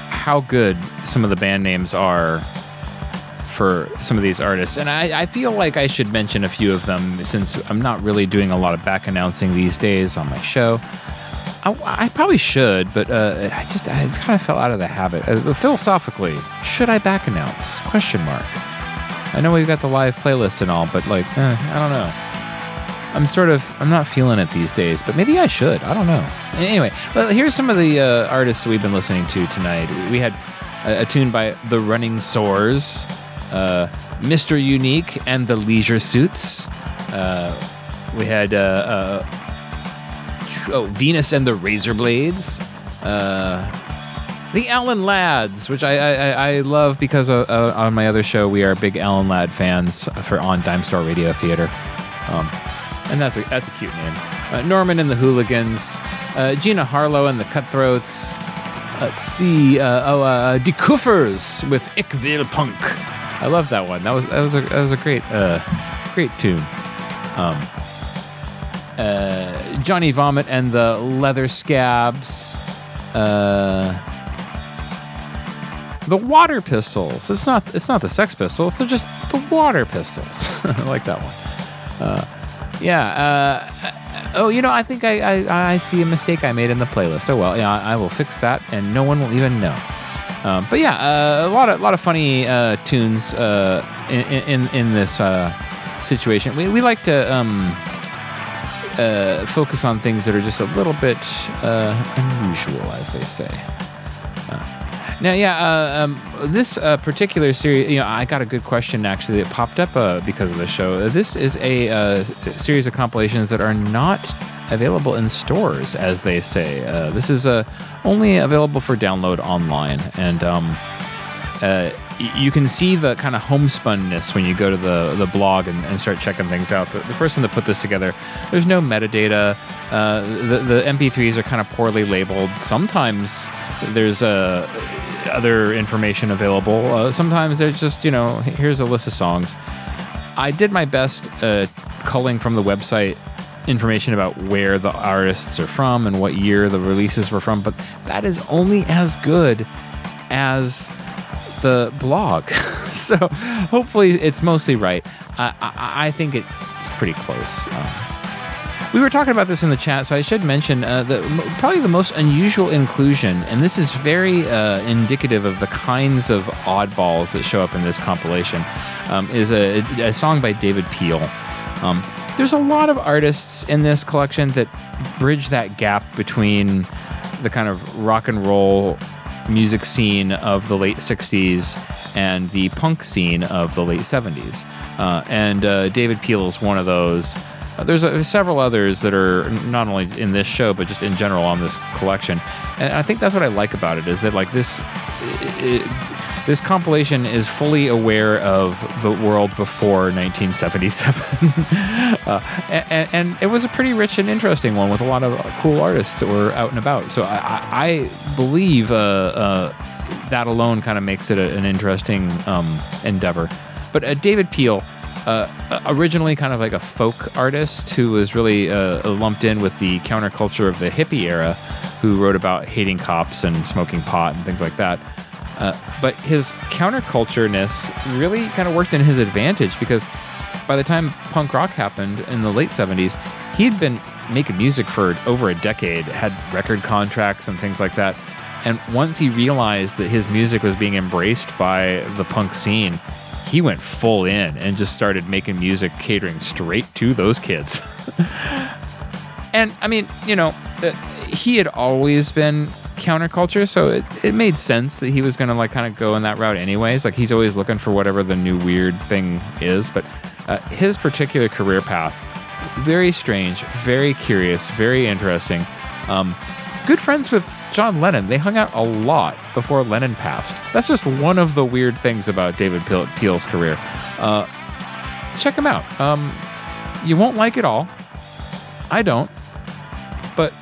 how good some of the band names are for some of these artists. And I, I feel like I should mention a few of them since I'm not really doing a lot of back announcing these days on my show. I, I probably should, but uh, I just I kind of fell out of the habit. Uh, philosophically, should I back announce? Question mark. I know we've got the live playlist and all, but like, eh, I don't know. I'm sort of I'm not feeling it these days, but maybe I should. I don't know. Anyway, well, here's some of the uh, artists we've been listening to tonight. We had a, a tune by The Running Sores, uh, Mr. Unique and the Leisure Suits. Uh, we had uh, uh, oh, Venus and the Razor Blades. Uh, the Allen Lads, which I I, I- love because on my other show we are big Allen Lad fans for on Dime Store Radio Theater, um, and that's a that's a cute name. Uh, Norman and the Hooligans, uh, Gina Harlow and the Cutthroats. Let's see, uh, oh, uh, Koofers with Will Punk. I love that one. That was that was a that was a great uh, great tune. Um, uh, Johnny Vomit and the Leather Scabs. Uh, the Water Pistols. It's not. It's not the Sex Pistols. They're just the Water Pistols. I like that one. Uh, yeah. Uh, oh, you know, I think I, I I see a mistake I made in the playlist. Oh well, yeah, I will fix that, and no one will even know. Um, but yeah, uh, a lot of lot of funny uh, tunes uh, in, in in this uh, situation. We we like to. Um, uh, focus on things that are just a little bit unusual, as they say. Uh, now, yeah, uh, um, this uh, particular series, you know, I got a good question actually that popped up uh, because of the show. This is a uh, series of compilations that are not available in stores, as they say. Uh, this is uh, only available for download online, and um, uh, you can see the kind of homespunness when you go to the, the blog and, and start checking things out. The, person that put this together, there's no metadata. Uh, the, the MP3s are kind of poorly labeled. Sometimes there's uh, other information available. Uh, sometimes they're just, you know, here's a list of songs. I did my best uh, culling from the website information about where the artists are from and what year the releases were from, but that is only as good as the blog. so hopefully it's mostly right. I, I, I think it's pretty close. Um, we were talking about this in the chat, so I should mention uh, the probably the most unusual inclusion, and this is very uh, indicative of the kinds of oddballs that show up in this compilation. Um, is a, a song by David Peel. Um, there's a lot of artists in this collection that bridge that gap between the kind of rock and roll music scene of the late 60s and the punk scene of the late 70s. Uh, and uh, David Peel is one of those. Uh, there's uh, several others that are not only in this show, but just in general on this collection. And I think that's what I like about it is that like this. It, this compilation is fully aware of the world before 1977. uh, and, and it was a pretty rich and interesting one with a lot of cool artists that were out and about. So I, I I believe uh, uh, that alone kind of makes it a, an interesting um, endeavor. But uh, David Peel, uh, originally kind of like a folk artist who was really uh, lumped in with the counterculture of the hippie era, who wrote about hating cops and smoking pot and things like that. Uh, but his countercultureness really kind of worked in his advantage because by the time punk rock happened in the late 70s, he'd been making music for over a decade, had record contracts and things like that. And once he realized that his music was being embraced by the punk scene, he went full in and just started making music catering straight to those kids. and I mean, you know, uh, he had always been counterculture, so it, it made sense that he was going to like kind of go in that route anyways. Like he's always looking for whatever the new weird thing is, but uh, his particular career path very strange, very curious, very interesting. Um, good friends with John Lennon. They hung out a lot before Lennon passed. That's just one of the weird things about David Peel- Peel's career. Uh, check him out. Um, you won't like it all. I don't. But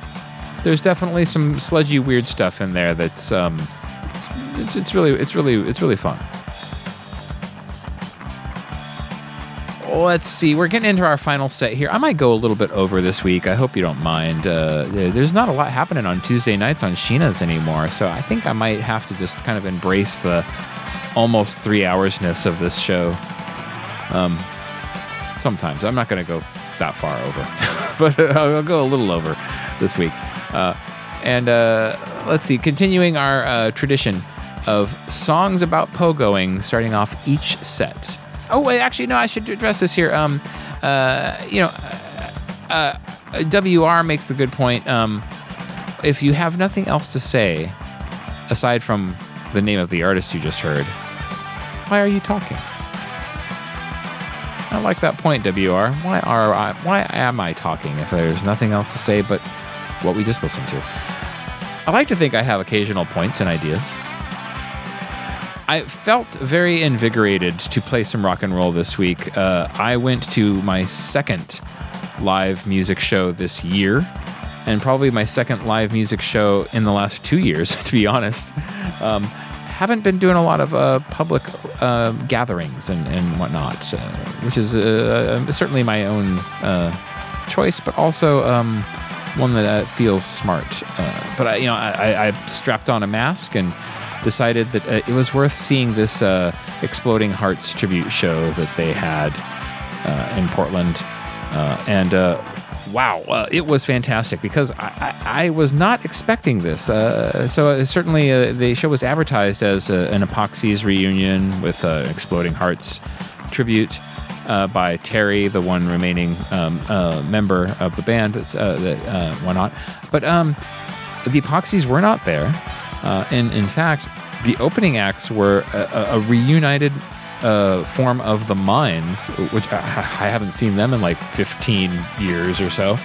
there's definitely some sludgy, weird stuff in there that's um, it's, it's, it's really it's really it's really fun. Let's see. We're getting into our final set here. I might go a little bit over this week. I hope you don't mind. Uh, there's not a lot happening on Tuesday nights on Sheena's anymore, so I think I might have to just kind of embrace the almost three hoursness of this show. Um, sometimes I'm not going to go that far over, but I'll go a little over this week. Uh, and uh, let's see, continuing our uh, tradition of songs about pogoing, starting off each set. Oh, wait, actually, no, I should address this here. Um, uh, you know, uh, uh, WR makes a good point. Um, if you have nothing else to say aside from the name of the artist you just heard, why are you talking? I like that point, WR. Why are I? Why am I talking if there's nothing else to say but what we just listened to? I like to think I have occasional points and ideas. I felt very invigorated to play some rock and roll this week. Uh, I went to my second live music show this year, and probably my second live music show in the last two years, to be honest. Um, haven't been doing a lot of uh, public uh, gatherings and, and whatnot, uh, which is uh, certainly my own uh, choice, but also um, one that uh, feels smart. But I, you know, I- I strapped on a mask and decided that uh, it was worth seeing this uh, Exploding Hearts tribute show that they had uh, in Portland, uh, and uh, wow, uh, it was fantastic because I, I, I was not expecting this. So certainly, the show was advertised as an Epoxies reunion with Exploding Hearts tribute. By Terry, the one remaining um, member of the band that went on, but um, the Epoxies were not there, uh, and in fact, the opening acts were a, a- reunited uh, form of the Minds, which I, I haven't seen them in like 15 years or so.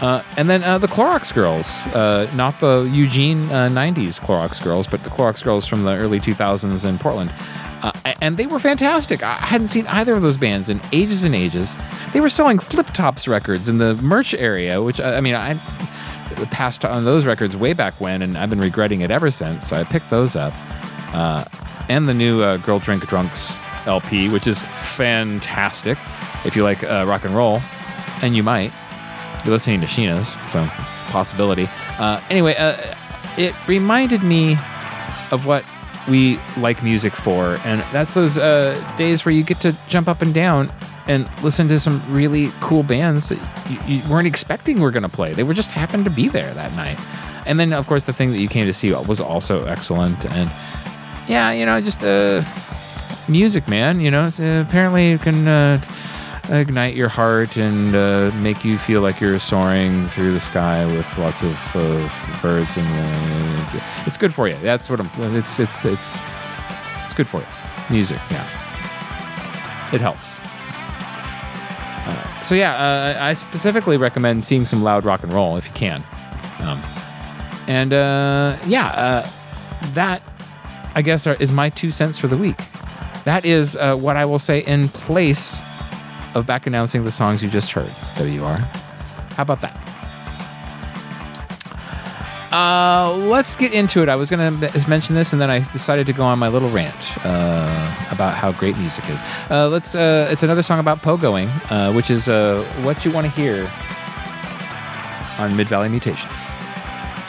Uh, and then uh, the Clorox Girls, uh, not the Eugene uh, 90s Clorox Girls, but the Clorox Girls from the early 2000s in Portland. Uh, and they were fantastic. I hadn't seen either of those bands in ages and ages. They were selling Flip Tops records in the merch area, which I mean, I passed on those records way back when, and I've been regretting it ever since. So I picked those up, uh, and the new uh, Girl Drink Drunks LP, which is fantastic. If you like uh, rock and roll, and you might, you're listening to Sheena's, so possibility. Uh, anyway, uh, it reminded me of what we like music for, and that's those uh, days where you get to jump up and down and listen to some really cool bands that you, you weren't expecting were going to play. They were just happened to be there that night. And then, of course, the thing that you came to see was also excellent. And yeah, you know, just uh, music, man. You know, uh, apparently it can uh, ignite your heart and uh, make you feel like you're soaring through the sky with lots of uh, birds, and it's good for you. That's what I'm. It's it's it's it's good for you. Music, yeah, it helps. So yeah, uh, I specifically recommend seeing some loud rock and roll if you can. Um, and uh, yeah, uh, that I guess are, is my two cents for the week. That is uh, what I will say in place of back announcing the songs you just heard. WR. How about that? Uh, let's get into it. I was going to mention this, and then I decided to go on my little rant uh, about how great music is. Uh, let's. Uh, it's another song about pogoing, uh, which is uh, what you want to hear on Mid Valley Mutations.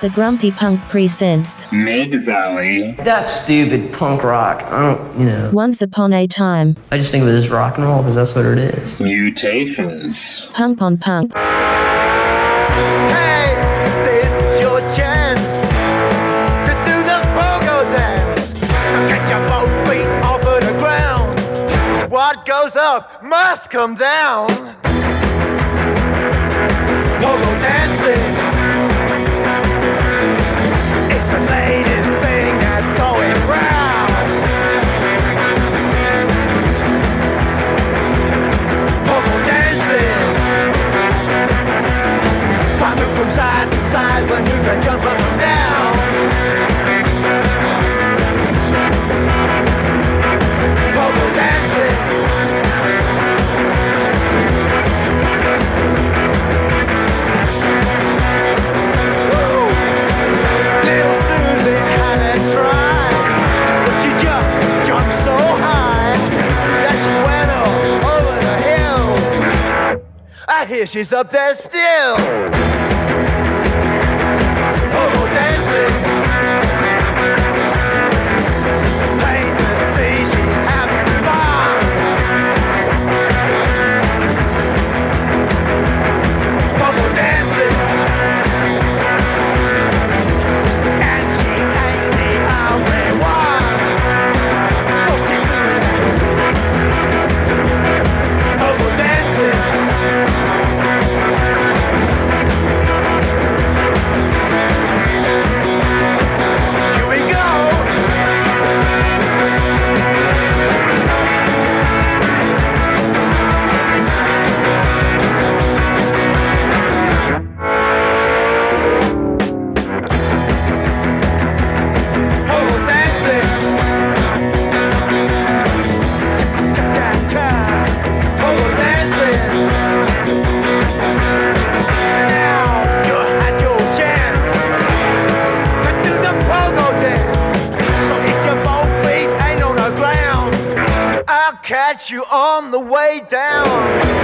The Grumpy Punk presents Mid Valley. That's stupid punk rock. I don't, you know. Once Upon a Time. I just think of it as rock and roll because that's what it is. Mutations. Punk on Punk. This up must come down. Pogo dancing. here, she's up there still. you on the way down.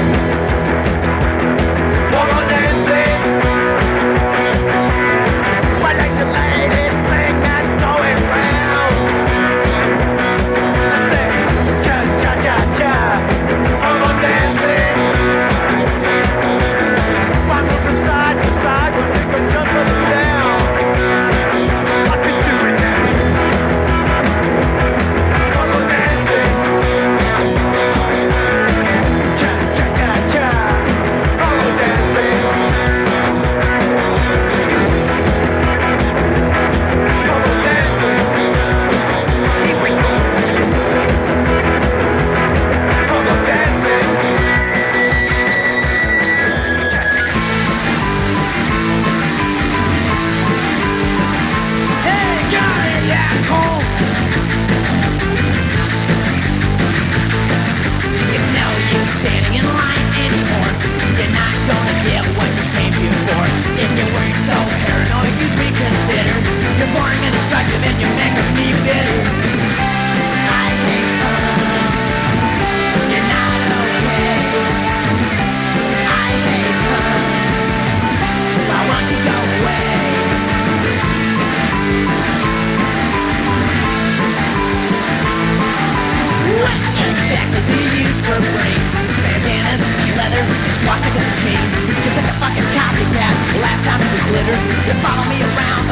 jackets we use for brains Bandanas, leather, swastikas and chains. You're such a fucking copycat. Last time it was glitter. You follow me around.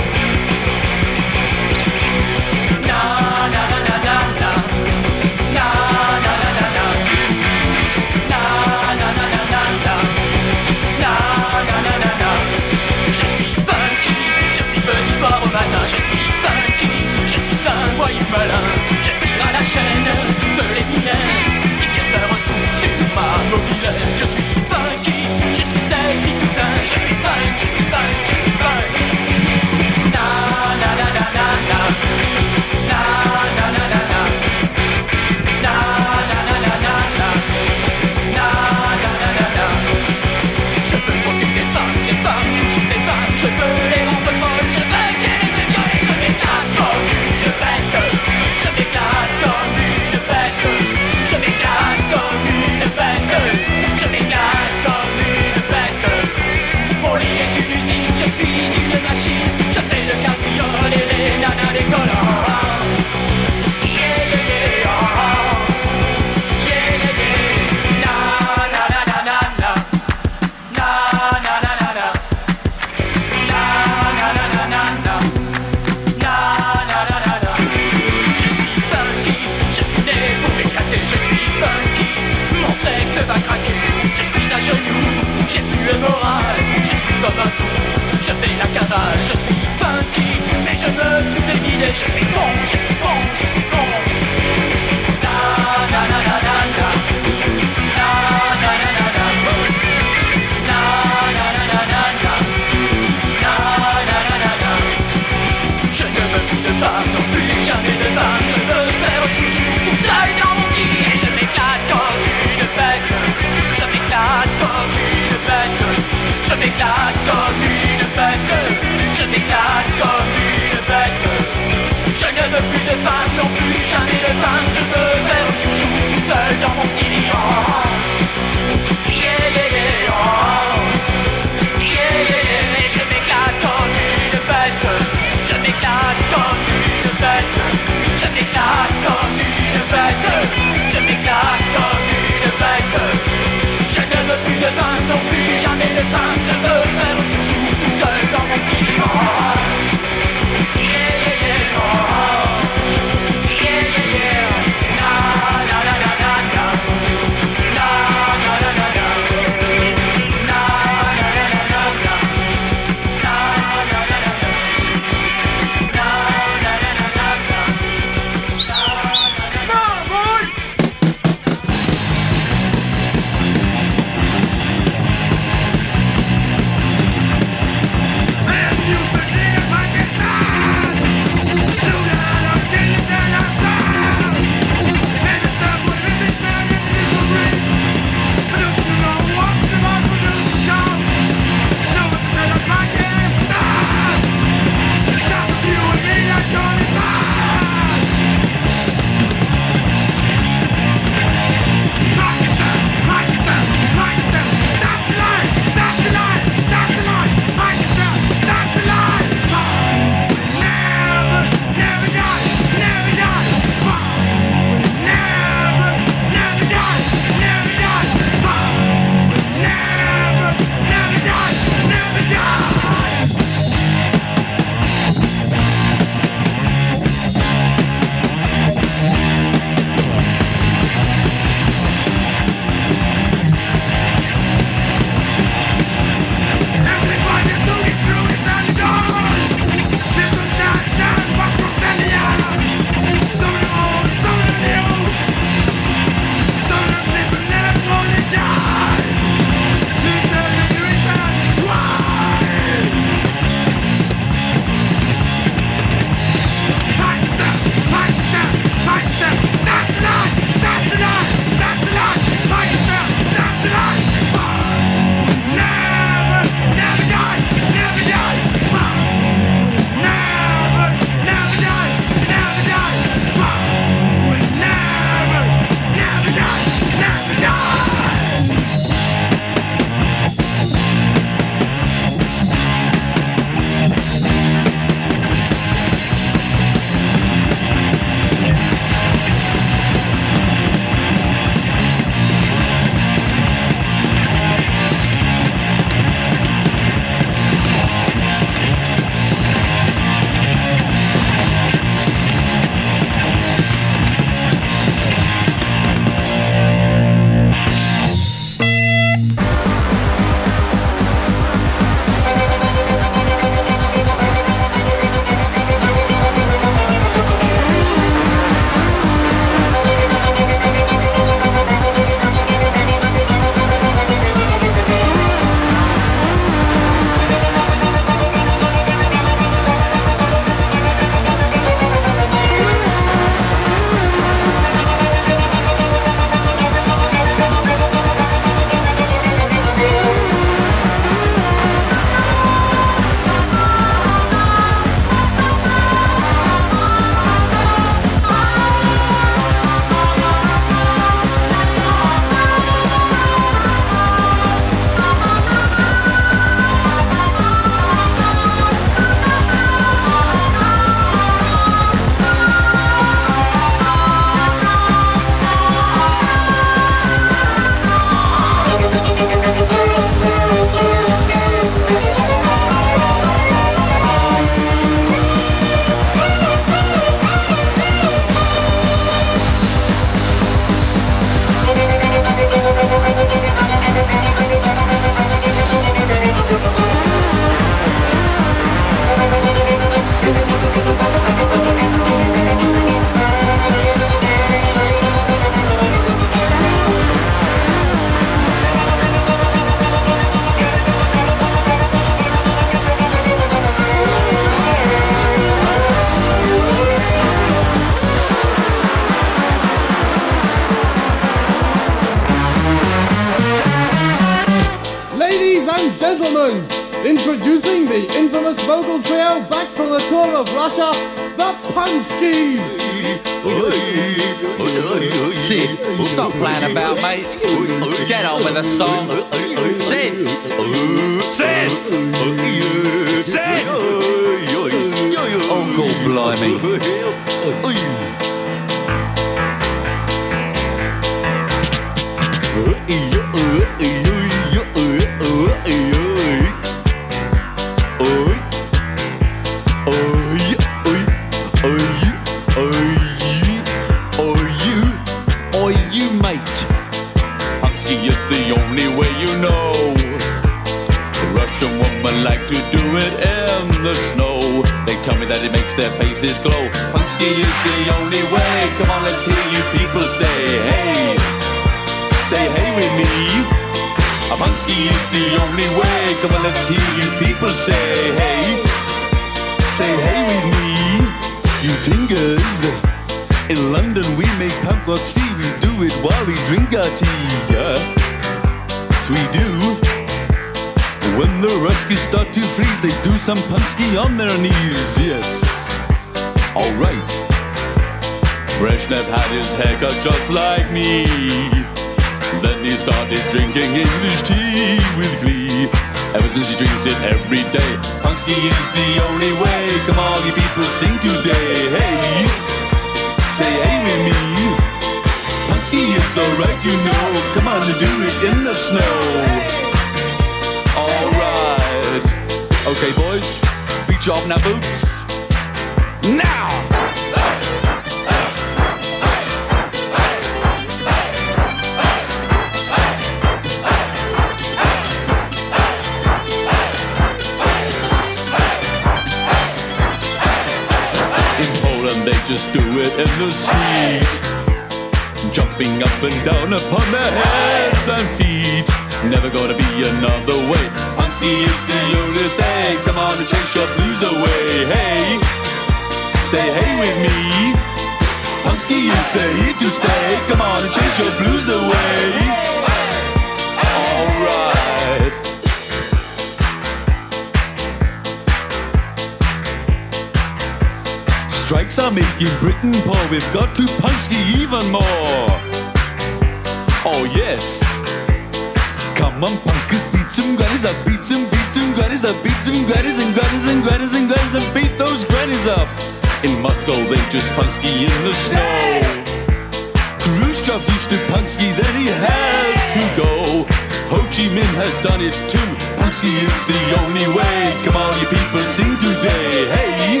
It too. Punksky is the only way. Come on, you people, sing today. Hey,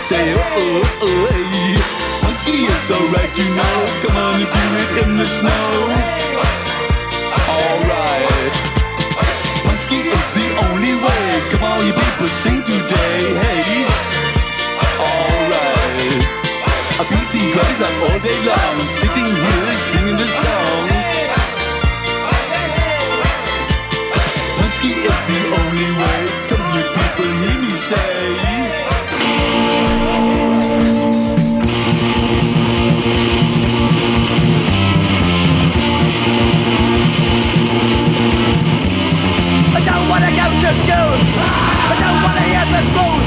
say oh oh oh hey. Punksky is alright, you know. Come on, and do it in the snow. Alright. Punksky is the only way. Come on, you people, sing today. Hey. Alright. A beating guys up all day long, to. I don't wanna hear the fool.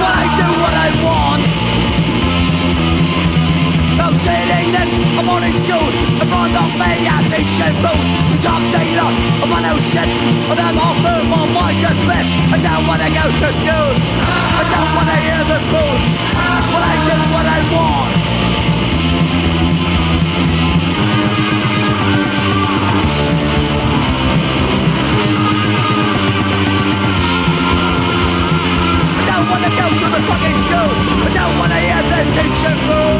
Well, I do what I want. No sitting in a morning school in front of me and teaching fools. who Talk to you lot of my no shit. And I'm off for my mind to spit. I don't wanna go to school. I don't wanna hear the fool. Well, I do what I want. Fucking school. I don't wanna hear the teacher fool.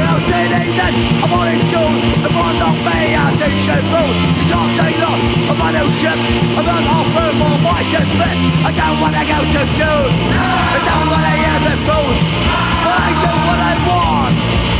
No sitting then, I'm on in school. In front of me, a teacher fool. You talk so long about no shit. I'm not offer for my dismiss. I don't wanna go to school. I don't wanna hear the fool. I do what I want.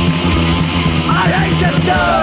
I don't wanna go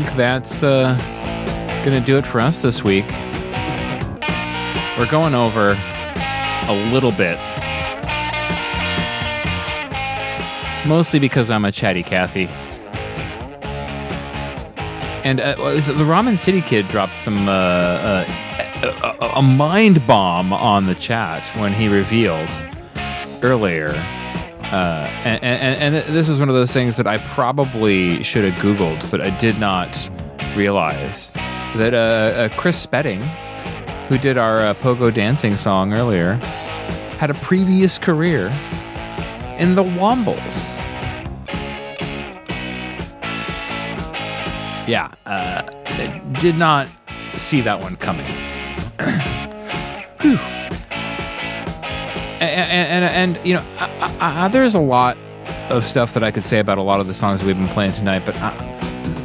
think that's uh, going to do it for us this week. We're going over a little bit. Mostly because I'm a chatty Cathy. And uh, the Ramen City Kid dropped some uh, uh, a- a mind bomb on the chat when he revealed earlier. Uh, and, and, and this is one of those things that I probably should have Googled, but I did not realize that uh, uh, Chris Spedding, who did our uh, Pogo dancing song earlier, had a previous career in the Wombles. Yeah, did not see that one coming. And, and, and, you know, I, I, I, there's a lot of stuff that I could say about a lot of the songs we've been playing tonight, but I,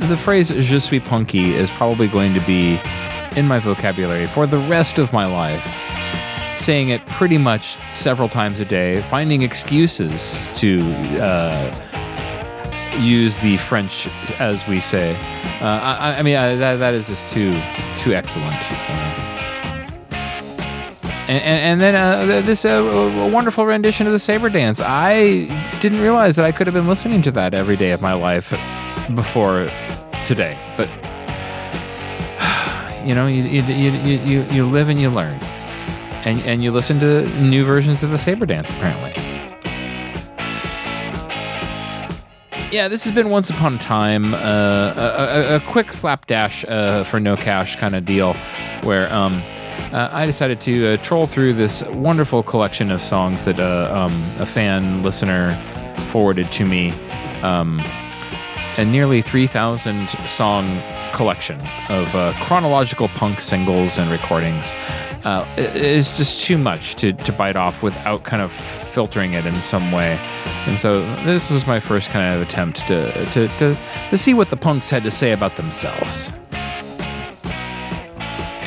the phrase "je suis punky" is probably going to be in my vocabulary for the rest of my life. Saying it pretty much several times a day, finding excuses to uh, use the French, as we say. Uh, I, mean, that, that is just too too excellent. Uh, and, and, and then uh, this uh, wonderful rendition of the Saber Dance. I didn't realize that I could have been listening to that every day of my life before today. But you know, you you, you, you, you live and you learn, and and you listen to new versions of the Saber Dance. Apparently, yeah. This has been once upon a time uh, a, a, a quick slapdash uh, for no cash kind of deal, where um uh, I decided to uh, troll through this wonderful collection of songs that uh, um, a fan listener forwarded to me. Um, a nearly 3,000 song collection of uh, chronological punk singles and recordings. Uh, it- it's just too much to, to bite off without kind of filtering it in some way. And so this was my first kind of attempt to, to, to, to see what the punks had to say about themselves.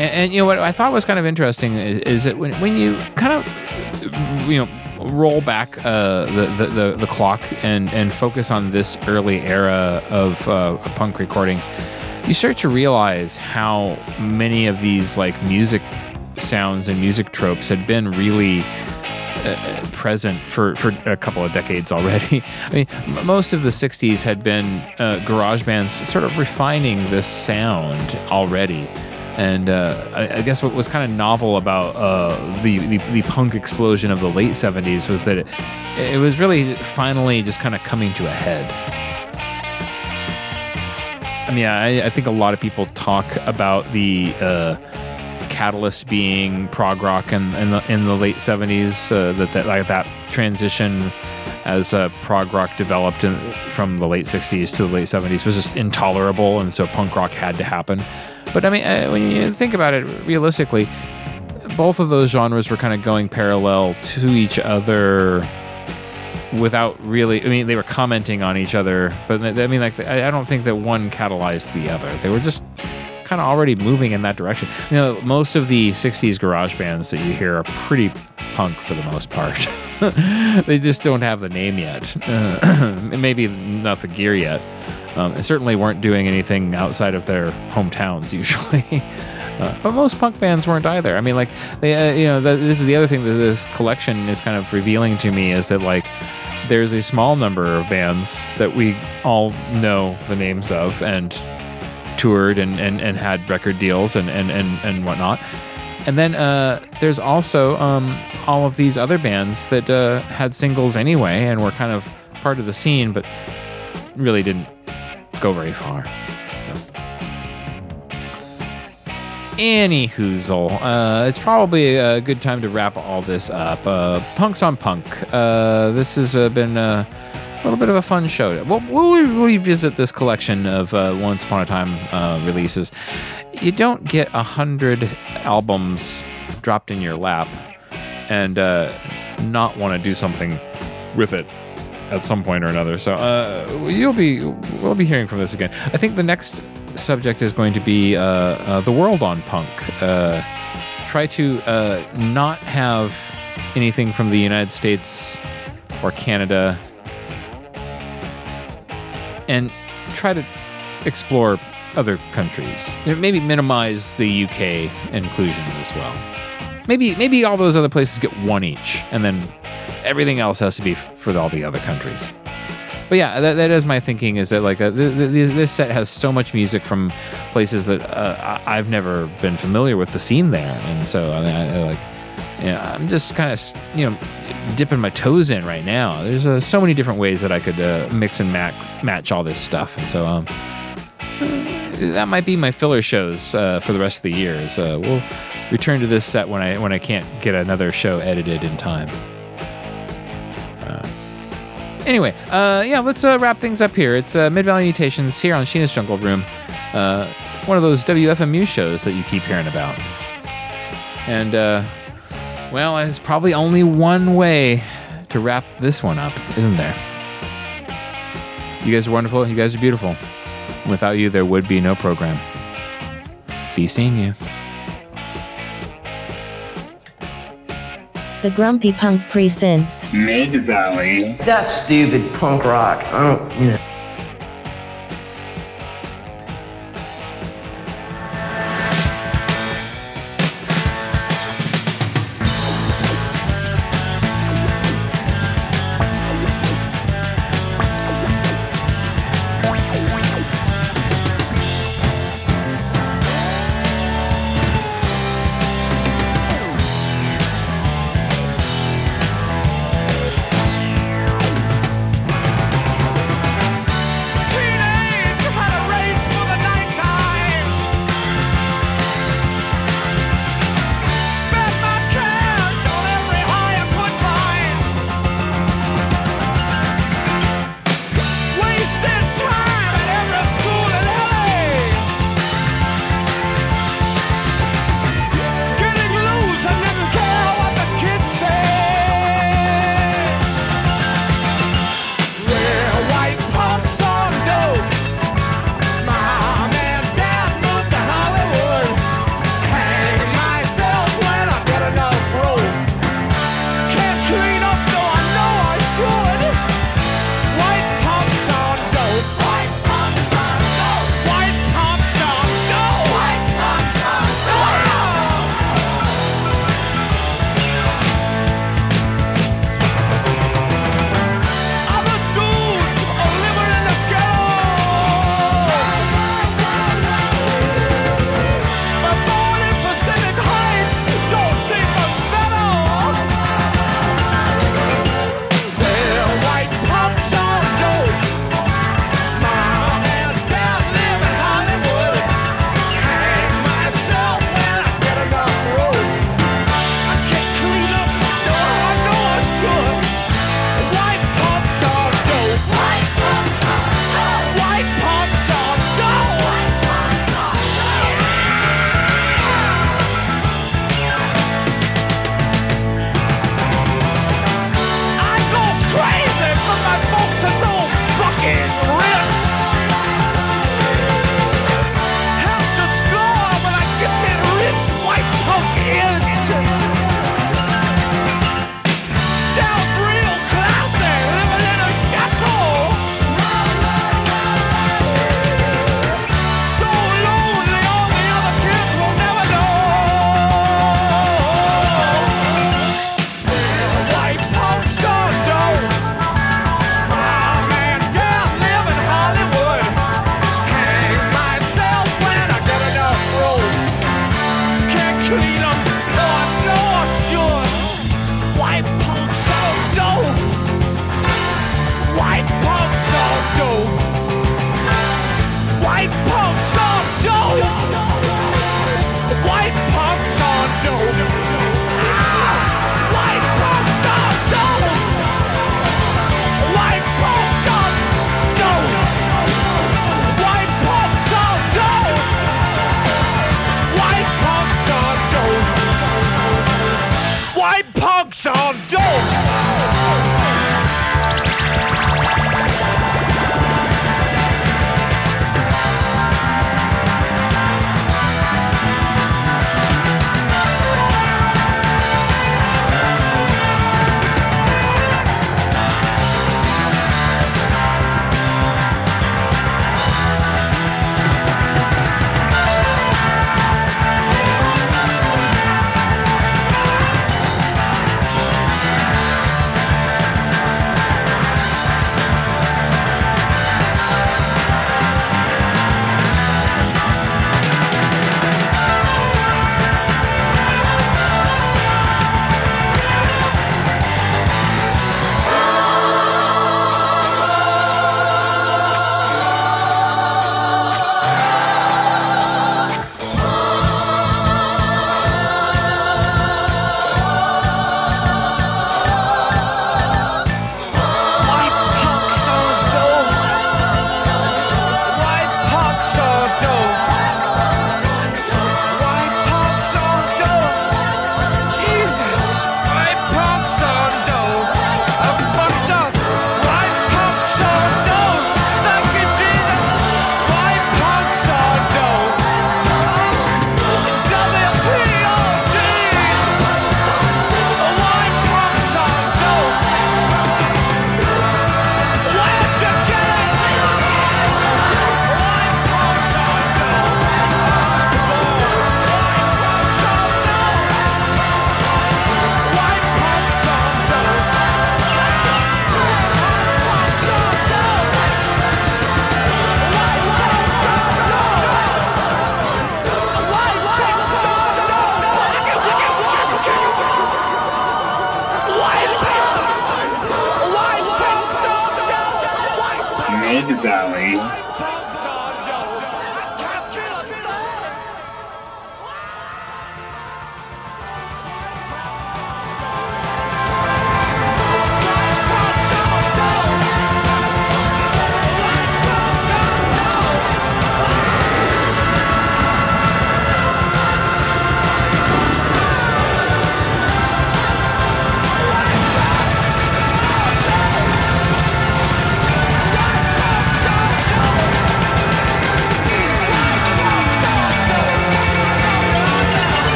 And, and you know what I thought was kind of interesting is, is that when, when you kind of you know roll back uh, the, the, the the clock and and focus on this early era of uh, punk recordings, you start to realize how many of these like music sounds and music tropes had been really uh, present for, for a couple of decades already. I mean, m- most of the 60s had been uh, garage bands sort of refining this sound already. And uh, I, I guess what was kind of novel about uh, the, the, the punk explosion of the late 70s was that it, it was really finally just kind of coming to a head. I mean, I, I think a lot of people talk about the uh, catalyst being prog rock in, in the in the late seventies. Uh, that that like that transition as uh, prog rock developed in, from the late sixties to the late seventies was just intolerable, and so punk rock had to happen. But I mean, uh, when you think about it realistically, both of those genres were kind of going parallel to each other without really i mean they were commenting on each other but i mean like i don't think that one catalyzed the other. They were just kind of already moving in that direction. You know most of the 60s garage bands that you hear are pretty punk for the most part. They just don't have the name yet. Maybe not the gear yet um, and certainly weren't doing anything outside of their hometowns usually Uh, but most punk bands weren't either. I mean, like they, uh, you know, the, this is the other thing that this collection is kind of revealing to me is that like there's a small number of bands that we all know the names of and toured and, and, and had record deals and, and, and, and whatnot. And then uh, there's also um, all of these other bands that uh, had singles anyway and were kind of part of the scene, but really didn't go very far. Any hoozle. Uh, it's probably a good time to wrap all this up. Uh, Punks on Punk. Uh, this has uh, been a little bit of a fun show. We'll, we'll revisit this collection of uh, Once Upon a Time uh, releases. You don't get a hundred albums dropped in your lap and not want to do something with it at some point or another. So uh, you'll be we'll be hearing from this again. I think the next subject is going to be uh, uh, the world on punk. Uh, try to uh, not have anything from the United States or Canada, and try to explore other countries. Maybe minimize the UK inclusions as well. Maybe maybe all those other places get one each, and then everything else has to be for all the other countries. But yeah, that, that is my thinking. Is that like uh th- th- this set has so much music from places that uh, I- I've never been familiar with the scene there, and so I mean, I, I like, yeah, I'm just kind of you know dipping my toes in right now. There's uh, so many different ways that I could uh, mix and match match all this stuff, and so um, that might be my filler shows uh, for the rest of the year. is, Uh, we'll return to this set when I when I can't get another show edited in time. Anyway, uh, yeah, let's uh, wrap things up here. It's uh, Mid Valley Mutations here on Sheena's Jungle Room, uh, one of those WFMU shows that you keep hearing about. And uh, well, there's probably only one way to wrap this one up, isn't there? You guys are wonderful. You guys are beautiful. Without you, there would be no program. Be seeing you. The Grumpy Punk presents Mid Valley. That's stupid punk rock. I don't, you know.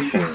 Mutations.